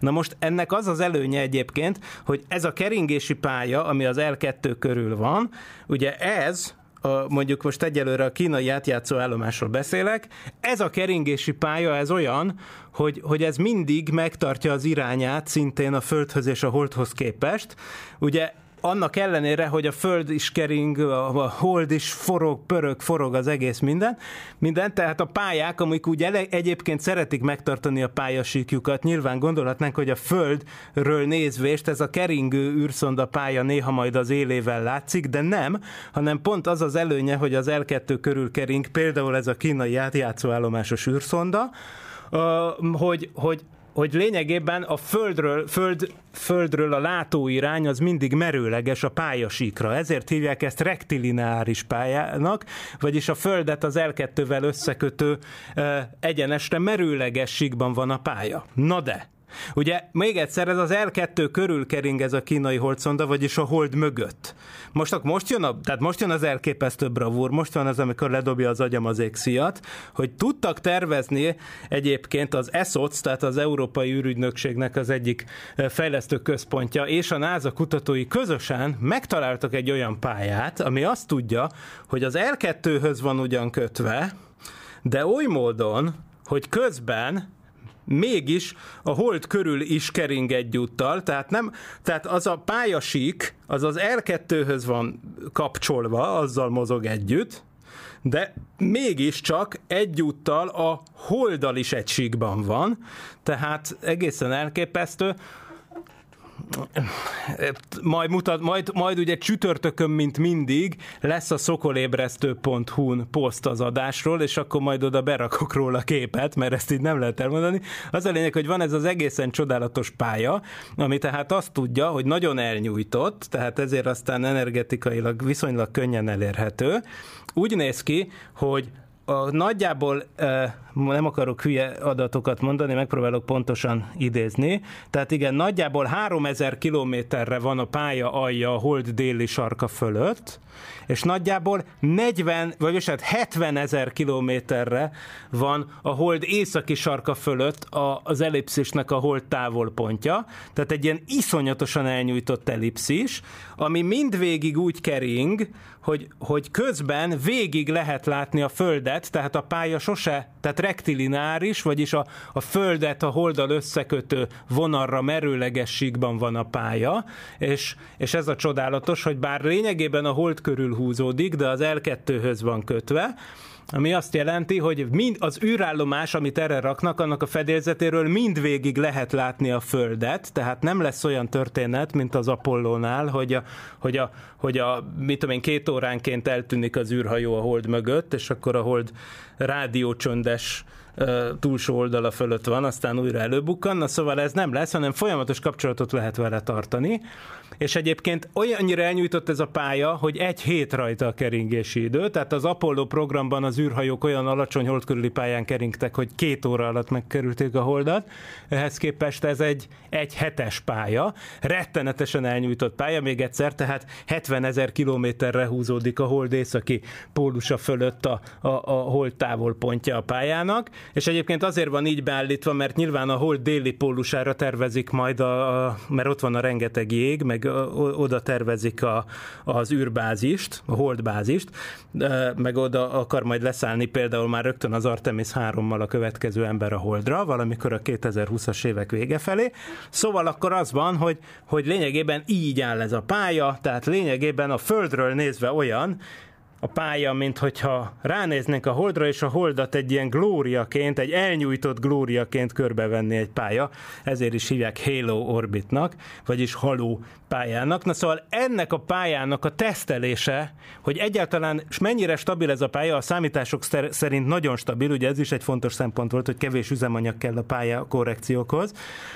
Na most ennek az az előnye egyébként, hogy ez a keringési pálya, ami az L2 körül van, ugye ez a, mondjuk most egyelőre a kínai átjátszó állomásról beszélek, ez a keringési pálya, ez olyan, hogy, hogy ez mindig megtartja az irányát szintén a Földhöz és a Holdhoz képest. Ugye annak ellenére, hogy a föld is kering, a hold is forog, pörög, forog az egész minden, minden, tehát a pályák, amik úgy ele, egyébként szeretik megtartani a pályasíkjukat, nyilván gondolhatnánk, hogy a földről nézvést ez a keringő űrszonda pálya néha majd az élével látszik, de nem, hanem pont az az előnye, hogy az L2 körül kering, például ez a kínai átjátszóállomásos űrszonda, hogy, hogy hogy lényegében a földről, föld, földről a látóirány az mindig merőleges a pályasíkra. Ezért hívják ezt rektilineáris pályának, vagyis a földet az L2-vel összekötő egyenesre merőleges síkban van a pálya. Na de, Ugye még egyszer ez az L2 körül kering ez a kínai holdszonda, vagyis a hold mögött. Most, most, jön a, tehát most jön az elképesztő bravúr, most van az, amikor ledobja az agyam az égszíjat, hogy tudtak tervezni egyébként az ESOC, tehát az Európai űrügynökségnek az egyik fejlesztő központja, és a NASA kutatói közösen megtaláltak egy olyan pályát, ami azt tudja, hogy az L2-höz van ugyan kötve, de oly módon, hogy közben mégis a hold körül is kering egyúttal, tehát, nem, tehát az a pályasík, az az R2-höz van kapcsolva, azzal mozog együtt, de mégiscsak egyúttal a holdal is egy van, tehát egészen elképesztő, majd, mutat, majd, majd ugye csütörtökön, mint mindig, lesz a szokolébresztő.hu-n poszt az adásról, és akkor majd oda berakok róla képet, mert ezt így nem lehet elmondani. Az a lényeg, hogy van ez az egészen csodálatos pálya, ami tehát azt tudja, hogy nagyon elnyújtott, tehát ezért aztán energetikailag viszonylag könnyen elérhető. Úgy néz ki, hogy a, nagyjából nem akarok hülye adatokat mondani, megpróbálok pontosan idézni. Tehát igen, nagyjából 3000 kilométerre van a pálya alja a hold déli sarka fölött, és nagyjából 40, vagy hát 70 ezer kilométerre van a hold északi sarka fölött a, az ellipszisnek a hold távolpontja, tehát egy ilyen iszonyatosan elnyújtott ellipszis, ami mindvégig úgy kering, hogy, hogy közben végig lehet látni a Földet, tehát a pálya sose, tehát rektilináris, vagyis a, a Földet a holdal összekötő vonalra merőleges síkban van a pálya, és, és ez a csodálatos, hogy bár lényegében a hold körül húzódik, de az L2-höz van kötve, ami azt jelenti, hogy mind az űrállomás, amit erre raknak, annak a fedélzetéről mindvégig lehet látni a Földet, tehát nem lesz olyan történet, mint az Apollónál, hogy a, hogy a, hogy a mit tudom én, két óránként eltűnik az űrhajó a hold mögött, és akkor a hold rádiócsöndes túlsó oldala fölött van, aztán újra előbukkan, na szóval ez nem lesz, hanem folyamatos kapcsolatot lehet vele tartani, és egyébként olyannyira elnyújtott ez a pálya, hogy egy hét rajta a keringési idő, tehát az Apollo programban az űrhajók olyan alacsony hold körüli pályán keringtek, hogy két óra alatt megkerülték a holdat, ehhez képest ez egy, egy hetes pálya, rettenetesen elnyújtott pálya, még egyszer, tehát 70 ezer kilométerre húzódik a hold északi pólusa fölött a, a, a hold távolpontja a pályának, és egyébként azért van így beállítva, mert nyilván a hold déli pólusára tervezik majd, a, a, mert ott van a rengeteg jég, meg a, oda tervezik a, az űrbázist, a holdbázist, meg oda akar majd leszállni például már rögtön az Artemis 3-mal a következő ember a holdra, valamikor a 2020-as évek vége felé. Szóval akkor az van, hogy, hogy lényegében így áll ez a pálya, tehát lényegében a Földről nézve olyan, a pálya, mint hogyha ránéznénk a holdra, és a holdat egy ilyen glóriaként, egy elnyújtott glóriaként körbevenni egy pálya, ezért is hívják Halo Orbitnak, vagyis Halo pályának. Na szóval ennek a pályának a tesztelése, hogy egyáltalán és mennyire stabil ez a pálya, a számítások szerint nagyon stabil, ugye ez is egy fontos szempont volt, hogy kevés üzemanyag kell a pálya korrekciókhoz,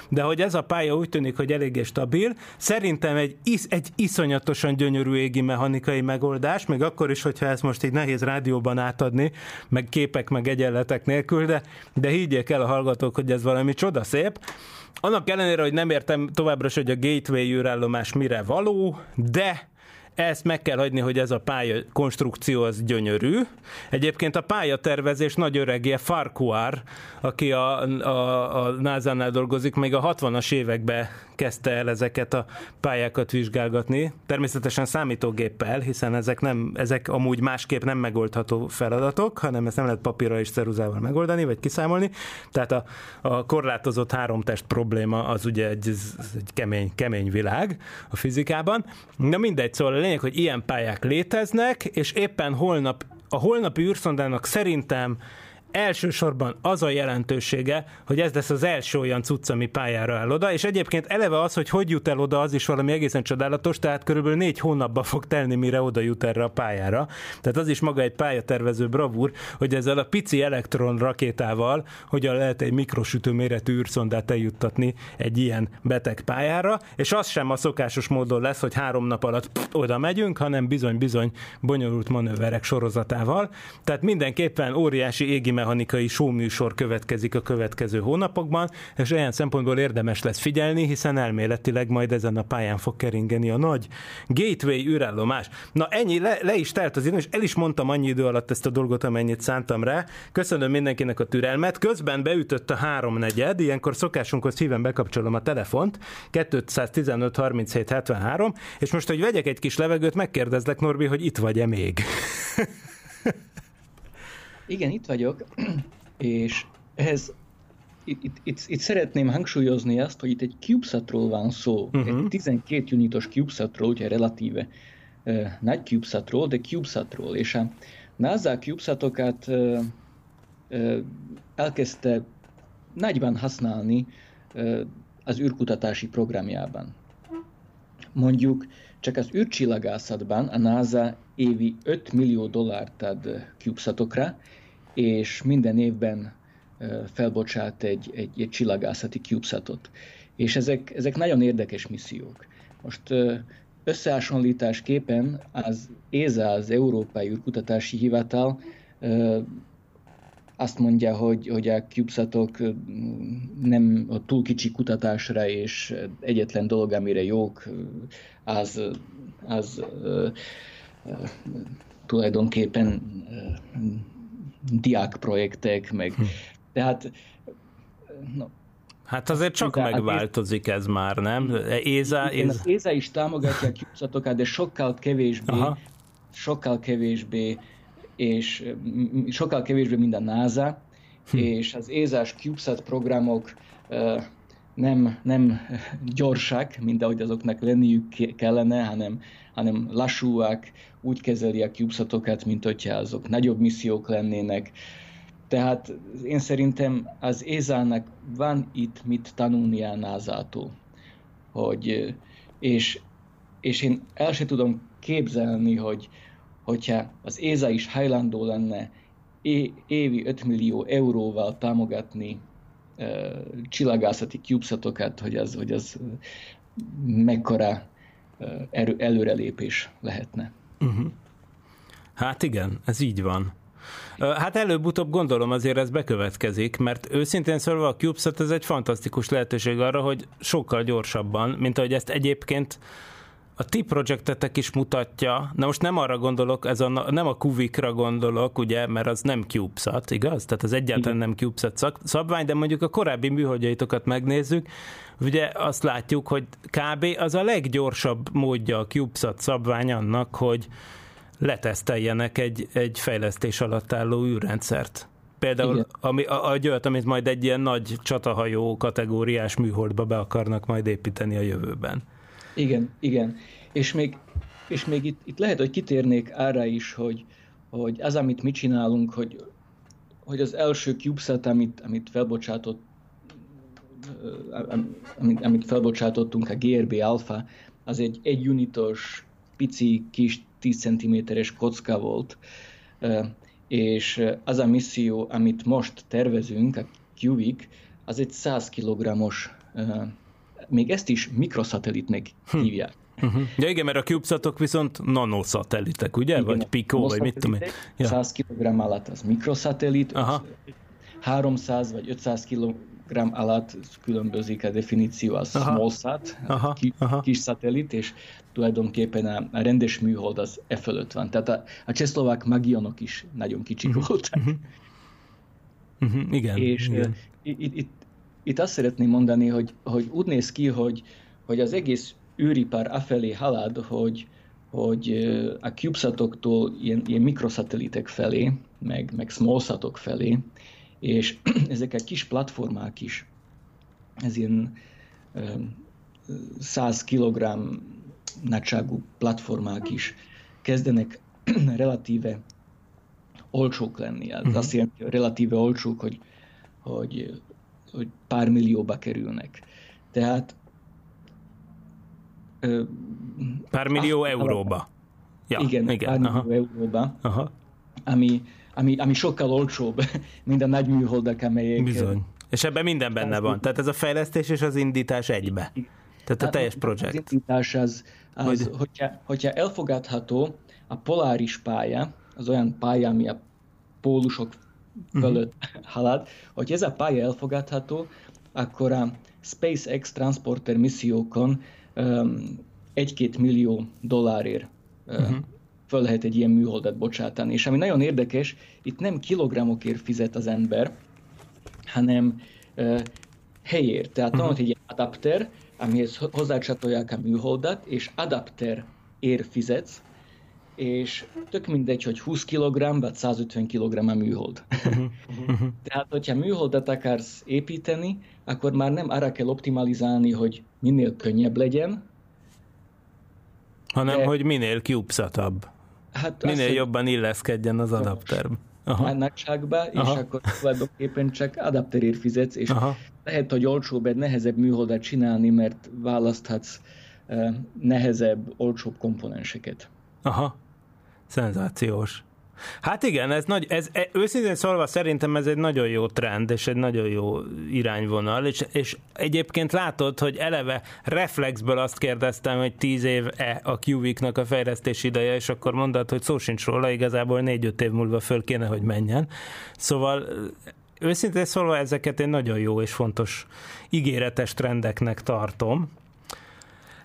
de hogy ez a pálya úgy tűnik, hogy eléggé stabil, szerintem egy, is, egy iszonyatosan gyönyörű égi mechanikai megoldás, még akkor is, hogyha ezt most így nehéz rádióban átadni, meg képek, meg egyenletek nélkül, de, de higgyék el a hallgatók, hogy ez valami csodaszép. Annak ellenére, hogy nem értem továbbra hogy a gateway űrállomás mire való, de ezt meg kell hagyni, hogy ez a pálya konstrukció az gyönyörű. Egyébként a pályatervezés nagy öregje Farquhar, aki a, a, a NASA-nál dolgozik, még a 60-as években kezdte el ezeket a pályákat vizsgálgatni. Természetesen számítógéppel, hiszen ezek, nem, ezek amúgy másképp nem megoldható feladatok, hanem ezt nem lehet papírra és ceruzával megoldani, vagy kiszámolni. Tehát a, a korlátozott háromtest probléma az ugye egy, egy kemény, kemény világ a fizikában. Na mindegy, szóval a lényeg, hogy ilyen pályák léteznek, és éppen holnap a holnapi űrszondának szerintem elsősorban az a jelentősége, hogy ez lesz az első olyan cucc, ami pályára áll oda, és egyébként eleve az, hogy hogy jut el oda, az is valami egészen csodálatos, tehát körülbelül négy hónapba fog telni, mire oda jut erre a pályára. Tehát az is maga egy pályatervező bravúr, hogy ezzel a pici elektron rakétával hogyan lehet egy mikrosütő méretű űrszondát eljuttatni egy ilyen beteg pályára, és az sem a szokásos módon lesz, hogy három nap alatt pff, oda megyünk, hanem bizony-bizony bonyolult manőverek sorozatával. Tehát mindenképpen óriási égi mechanikai showműsor következik a következő hónapokban, és olyan szempontból érdemes lesz figyelni, hiszen elméletileg majd ezen a pályán fog keringeni a nagy Gateway űrállomás. Na ennyi, le, le is telt az idő, és el is mondtam annyi idő alatt ezt a dolgot, amennyit szántam rá. Köszönöm mindenkinek a türelmet. Közben beütött a háromnegyed, ilyenkor szokásunkhoz híven bekapcsolom a telefont, 215 37 73, és most, hogy vegyek egy kis levegőt, megkérdezlek, Norbi, hogy itt vagy-e még? Igen, itt vagyok, és ehhez itt, itt, itt, itt szeretném hangsúlyozni azt, hogy itt egy CubeSatról van szó, uh-huh. egy 12 unitos CubeSatról, ugye relatíve uh, nagy CubeSatról, de CubeSatról, és a NASA CubeSatokat uh, uh, elkezdte nagyban használni uh, az űrkutatási programjában. mondjuk csak az űrcsillagászatban a NASA évi 5 millió dollárt ad CubeSatokra, és minden évben felbocsát egy, egy, egy csillagászati CubeSatot. És ezek, ezek nagyon érdekes missziók. Most összehasonlításképpen az ESA, az Európai űrkutatási Hivatal azt mondja, hogy, hogy a CubeSatok nem a túl kicsi kutatásra, és egyetlen dolog, amire jók, az, az tulajdonképpen diákprojektek, meg tehát no, Hát azért csak hát megváltozik ez már, nem? Éza, igen, éza. az ESA is támogatja a CubeSatokat, de sokkal kevésbé, Aha. sokkal kevésbé, és mm, sokkal kevésbé, mint a NASA, Hm. és az ESA-s CubeSat programok nem, nem gyorsak, mint ahogy azoknak lenniük ke- kellene, hanem, hanem lassúak, úgy kezeli a CubeSatokat, mint hogyha azok nagyobb missziók lennének. Tehát én szerintem az ESA-nak van itt mit tanulnia a NASA-tól. Hogy, és, és én el sem tudom képzelni, hogy hogyha az ESA is hajlandó lenne évi 5 millió euróval támogatni csillagászati CubeSatokat, hogy az, hogy az mekkora erő, előrelépés lehetne. Hát igen, ez így van. Hát előbb-utóbb gondolom azért ez bekövetkezik, mert őszintén szólva a CubeSat ez egy fantasztikus lehetőség arra, hogy sokkal gyorsabban, mint ahogy ezt egyébként a ti projektetek is mutatja, na most nem arra gondolok, ez a, nem a Kuvikra gondolok, ugye, mert az nem CubeSat, igaz? Tehát az egyáltalán nem CubeSat szak, szabvány, de mondjuk a korábbi műholdjaitokat megnézzük, ugye azt látjuk, hogy kb. az a leggyorsabb módja a CubeSat szabvány annak, hogy leteszteljenek egy, egy fejlesztés alatt álló űrrendszert. Például Igen. ami, a, a, olyat, amit majd egy ilyen nagy csatahajó kategóriás műholdba be akarnak majd építeni a jövőben. Igen, igen. És még, és még itt, itt lehet, hogy kitérnék arra is, hogy, hogy az, amit mi csinálunk, hogy, hogy az első CubeSat, amit, amit felbocsátott, amit, amit felbocsátottunk, a GRB Alpha, az egy egy unitos, pici, kis 10 cm-es kocka volt, és az a misszió, amit most tervezünk, a Cubic, az egy 100 kg-os, még ezt is mikrosatellitnek hívják. Uh-huh. Ja igen, mert a CubeSatok viszont nanoszatelitek, ugye? Igen, vagy Pico, vagy mit tudom én. Ja. 100 kg alatt az mikrosatellit, Aha. 300 vagy 500 kg alatt különbözik a definíció, az Aha. small sat, Aha, ki, aha. kis szatellit, és tulajdonképpen a, a rendes műhold az e fölött van. Tehát a, a csehszlovák magionok is nagyon kicsik voltak. Uh-huh. Igen, És igen. itt, itt, itt azt szeretném mondani, hogy, hogy úgy néz ki, hogy, hogy az egész űripar afelé halad, hogy, hogy a CubeSatoktól ilyen, ilyen mikrosatellitek felé, meg, meg smallsatok felé, és ezek a kis platformák is, ez ilyen ö, 100 kg nagyságú platformák is kezdenek relatíve olcsók lenni. Ez azt jelenti, hogy relatíve olcsók, hogy, hogy, hogy pár millióba kerülnek. Tehát ö, Pár millió azt- euróba. Ja, igen, igen. pár Aha. millió euróba, Aha. ami, ami, ami sokkal olcsóbb, mint a nagy műholdak, amelyek... Bizony. És ebben minden benne van. Tehát ez a fejlesztés és az indítás egybe. Tehát a teljes Az projekt. indítás az, az hogyha, hogyha elfogadható, a poláris pálya, az olyan pálya, ami a pólusok fölött halad, hogy ez a pálya elfogadható, akkor a SpaceX transporter missziókon egy-két millió dollárért uh, föl lehet egy ilyen műholdat bocsátani. És ami nagyon érdekes, itt nem kilogramokért fizet az ember, hanem uh, helyért. Tehát van ott egy adapter, amihez ho- hozzácsatolják a műholdat, és adapter ér fizetsz, és tök mindegy, hogy 20 kg vagy 150 kg a műhold. Tehát, hogyha műholdat akarsz építeni, akkor már nem arra kell optimalizálni, hogy minél könnyebb legyen, Hanem, de- hogy minél cubesatabb. hát Minél azt, jobban illeszkedjen az adapterbe. Aha. a nagyságba, és Aha. akkor tulajdonképpen csak adapterért fizetsz, és Aha. lehet, hogy olcsóbb, egy nehezebb műholdat csinálni, mert választhatsz nehezebb, olcsóbb komponenseket. Aha, szenzációs. Hát igen, ez nagy, ez, ez, őszintén szólva szerintem ez egy nagyon jó trend, és egy nagyon jó irányvonal, és, és egyébként látod, hogy eleve reflexből azt kérdeztem, hogy tíz év-e a QVIC-nak a fejlesztés ideje, és akkor mondod, hogy szó sincs róla, igazából négy-öt év múlva föl kéne, hogy menjen. Szóval őszintén szólva ezeket egy nagyon jó és fontos ígéretes trendeknek tartom.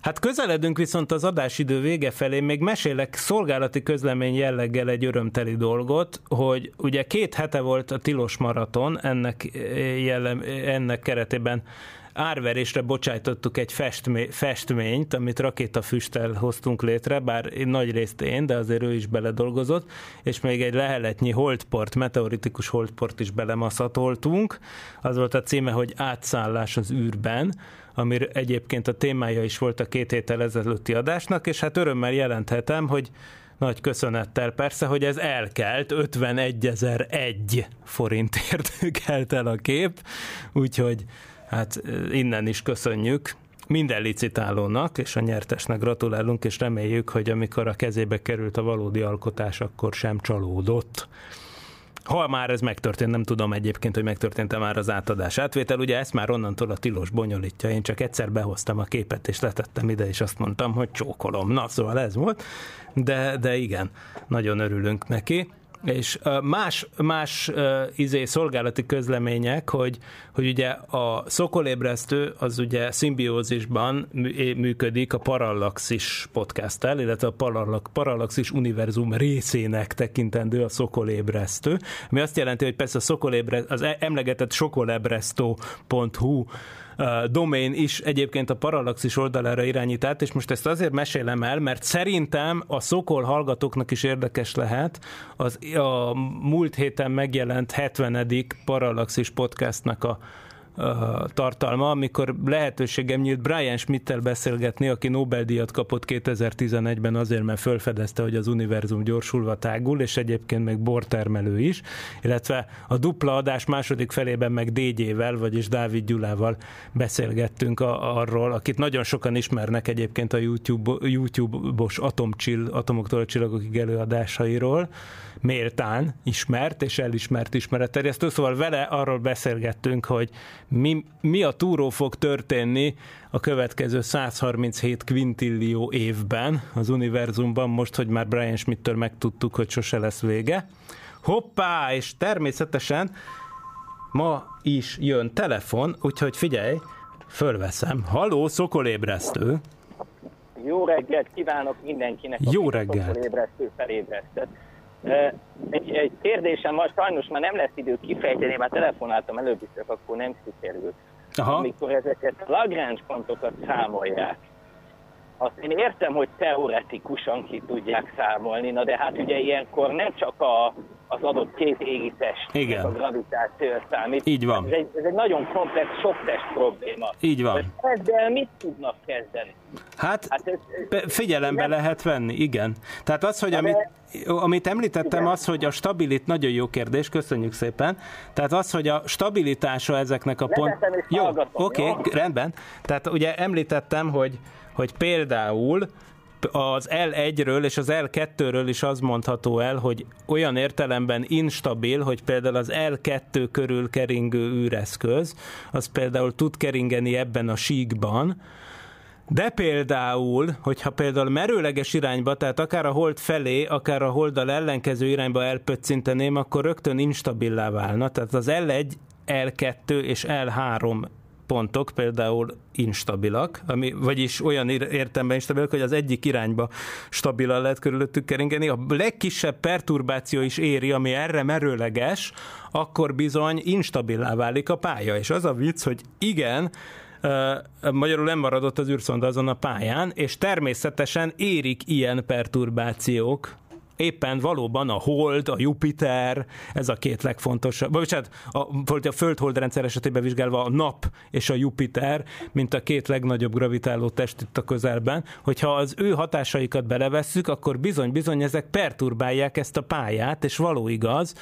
Hát közeledünk viszont az adásidő vége felé, még mesélek szolgálati közlemény jelleggel egy örömteli dolgot, hogy ugye két hete volt a Tilos Maraton, ennek, jellem, ennek keretében árverésre bocsájtottuk egy festmé, festményt, amit rakétafüsttel hoztunk létre, bár nagy részt én, de azért ő is beledolgozott, és még egy leheletnyi holdport, meteoritikus holdport is belemaszatoltunk. Az volt a címe, hogy átszállás az űrben, ami egyébként a témája is volt a két héttel ezelőtti adásnak, és hát örömmel jelenthetem, hogy nagy köszönettel persze, hogy ez elkelt, 51.001 forintért kelt el a kép, úgyhogy hát innen is köszönjük minden licitálónak, és a nyertesnek gratulálunk, és reméljük, hogy amikor a kezébe került a valódi alkotás, akkor sem csalódott. Ha már ez megtörtént, nem tudom egyébként, hogy megtörtént-e már az átadás átvétel, ugye ezt már onnantól a tilos bonyolítja, én csak egyszer behoztam a képet, és letettem ide, és azt mondtam, hogy csókolom. Na, szóval ez volt, de, de igen, nagyon örülünk neki. És más, más izé szolgálati közlemények, hogy, hogy ugye a szokolébresztő az ugye szimbiózisban működik a Parallaxis podcasttel, illetve a Parallaxis univerzum részének tekintendő a szokolébresztő, ami azt jelenti, hogy persze a szokolébresztő, az e- emlegetett sokolebresztó.hu domain is egyébként a Parallaxis oldalára irányít át, és most ezt azért mesélem el, mert szerintem a Szokol hallgatóknak is érdekes lehet az a múlt héten megjelent 70. Parallaxis podcastnak a tartalma, amikor lehetőségem nyílt Brian Schmidt-tel beszélgetni, aki Nobel-díjat kapott 2011-ben azért, mert felfedezte, hogy az univerzum gyorsulva tágul, és egyébként meg bortermelő is, illetve a dupla adás második felében meg DJ-vel, vagyis Dávid Gyulával beszélgettünk arról, akit nagyon sokan ismernek egyébként a YouTube, YouTube-os atomcsill, atomoktól a csillagokig előadásairól, méltán ismert és elismert ismeretterjesztő, szóval vele arról beszélgettünk, hogy mi, mi a túró fog történni a következő 137 quintillió évben az univerzumban, most, hogy már Brian Schmidt-től megtudtuk, hogy sose lesz vége. Hoppá, és természetesen ma is jön telefon, úgyhogy figyelj, fölveszem. Haló, szokolébresztő! Jó reggelt kívánok mindenkinek, Jó reggelt. szokolébresztő felébresztett. Egy, egy kérdésem van, sajnos már nem lesz idő kifejteni, már telefonáltam előbb is, csak akkor nem sikerült. Aha. Amikor ezeket a Lagrange pontokat számolják, azt én értem, hogy teoretikusan ki tudják számolni, na de hát ugye ilyenkor nem csak a, az adott két égitest, Igen. a gravitáció számít. Így van. Ez egy, ez egy nagyon komplex soktest probléma. Így van. Hogy Ezzel mit tudnak kezdeni? Hát, Hát ez, Be- figyelembe nem- lehet venni, igen. Tehát az, hogy amit, amit említettem, Igen. az, hogy a stabilit, nagyon jó kérdés, köszönjük szépen. Tehát az, hogy a stabilitása ezeknek a pont... Jó, oké, jó? rendben. Tehát ugye említettem, hogy, hogy például az L1-ről és az L2-ről is az mondható el, hogy olyan értelemben instabil, hogy például az L2 körül keringő űreszköz, az például tud keringeni ebben a síkban, de például, hogyha például merőleges irányba, tehát akár a hold felé, akár a holddal ellenkező irányba elpöccinteném, akkor rögtön instabilá válna. Tehát az L1, L2 és L3 pontok például instabilak, ami, vagyis olyan ér- értelemben instabilak, hogy az egyik irányba stabilan lehet körülöttük keringeni. A legkisebb perturbáció is éri, ami erre merőleges, akkor bizony instabilá válik a pálya. És az a vicc, hogy igen, magyarul nem maradott az űrszonda azon a pályán, és természetesen érik ilyen perturbációk éppen valóban a Hold, a Jupiter, ez a két legfontosabb, vagy hát a, a Föld-Hold rendszer esetében vizsgálva a Nap és a Jupiter, mint a két legnagyobb gravitáló test itt a közelben, hogyha az ő hatásaikat belevesszük, akkor bizony-bizony ezek perturbálják ezt a pályát, és való igaz,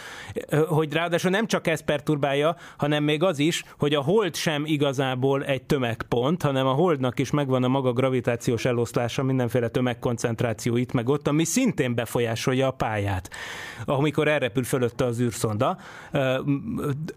hogy ráadásul nem csak ez perturbálja, hanem még az is, hogy a Hold sem igazából egy tömegpont, hanem a Holdnak is megvan a maga gravitációs eloszlása, mindenféle tömegkoncentráció itt meg ott, ami szintén befolyásolja a pályát, amikor elrepül fölötte az űrszonda,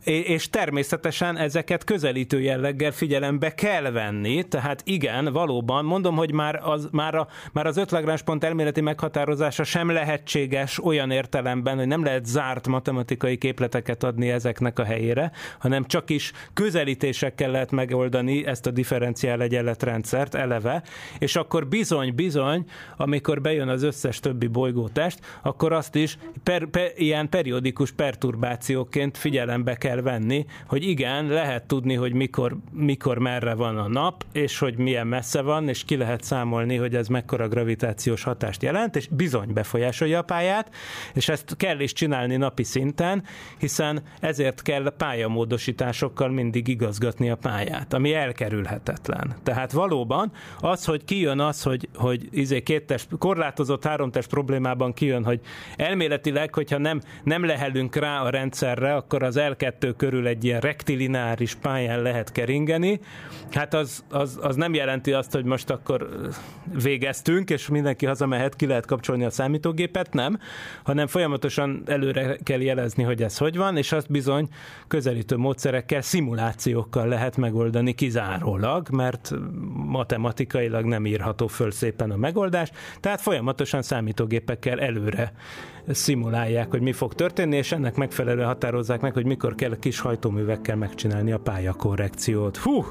és természetesen ezeket közelítő jelleggel figyelembe kell venni, tehát igen, valóban, mondom, hogy már az, már a, már az öt pont elméleti meghatározása sem lehetséges olyan értelemben, hogy nem lehet zárt matematikai képleteket adni ezeknek a helyére, hanem csak is közelítésekkel lehet megoldani ezt a differenciál egyenletrendszert eleve, és akkor bizony, bizony, amikor bejön az összes többi bolygótest, akkor azt is per, per, ilyen periódikus perturbációként figyelembe kell venni, hogy igen, lehet tudni, hogy mikor, mikor merre van a nap, és hogy milyen messze van, és ki lehet számolni, hogy ez mekkora gravitációs hatást jelent, és bizony befolyásolja a pályát, és ezt kell is csinálni napi szinten, hiszen ezért kell pályamódosításokkal mindig igazgatni a pályát, ami elkerülhetetlen. Tehát valóban az, hogy kijön az, hogy, hogy izé két test, korlátozott háromtest problémában kijön, hogy elméletileg, hogyha nem, nem lehelünk rá a rendszerre, akkor az L2 körül egy ilyen rektilináris pályán lehet keringeni, hát az, az, az nem jelenti azt, hogy most akkor végeztünk, és mindenki hazamehet, ki lehet kapcsolni a számítógépet, nem, hanem folyamatosan előre kell jelezni, hogy ez hogy van, és azt bizony közelítő módszerekkel, szimulációkkal lehet megoldani kizárólag, mert matematikailag nem írható föl szépen a megoldás, tehát folyamatosan számítógépekkel előre szimulálják, hogy mi fog történni, és ennek megfelelően határozzák meg, hogy mikor kell kis hajtóművekkel megcsinálni a pályakorrekciót. Hú,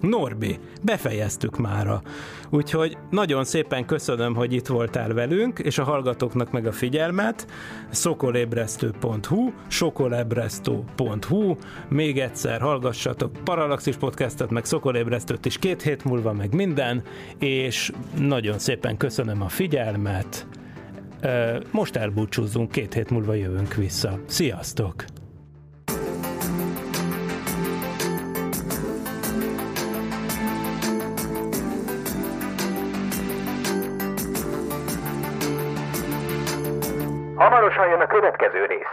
Norbi, befejeztük mára. Úgyhogy nagyon szépen köszönöm, hogy itt voltál velünk, és a hallgatóknak meg a figyelmet. szokolébresztő.hu, sokolebresztő.hu, még egyszer hallgassatok Paralaxis podcastot, meg Szokolébresztőt is két hét múlva, meg minden, és nagyon szépen köszönöm a figyelmet. Most elbúcsúzzunk, két hét múlva jövünk vissza. Sziasztok! Hamarosan jön a következő rész.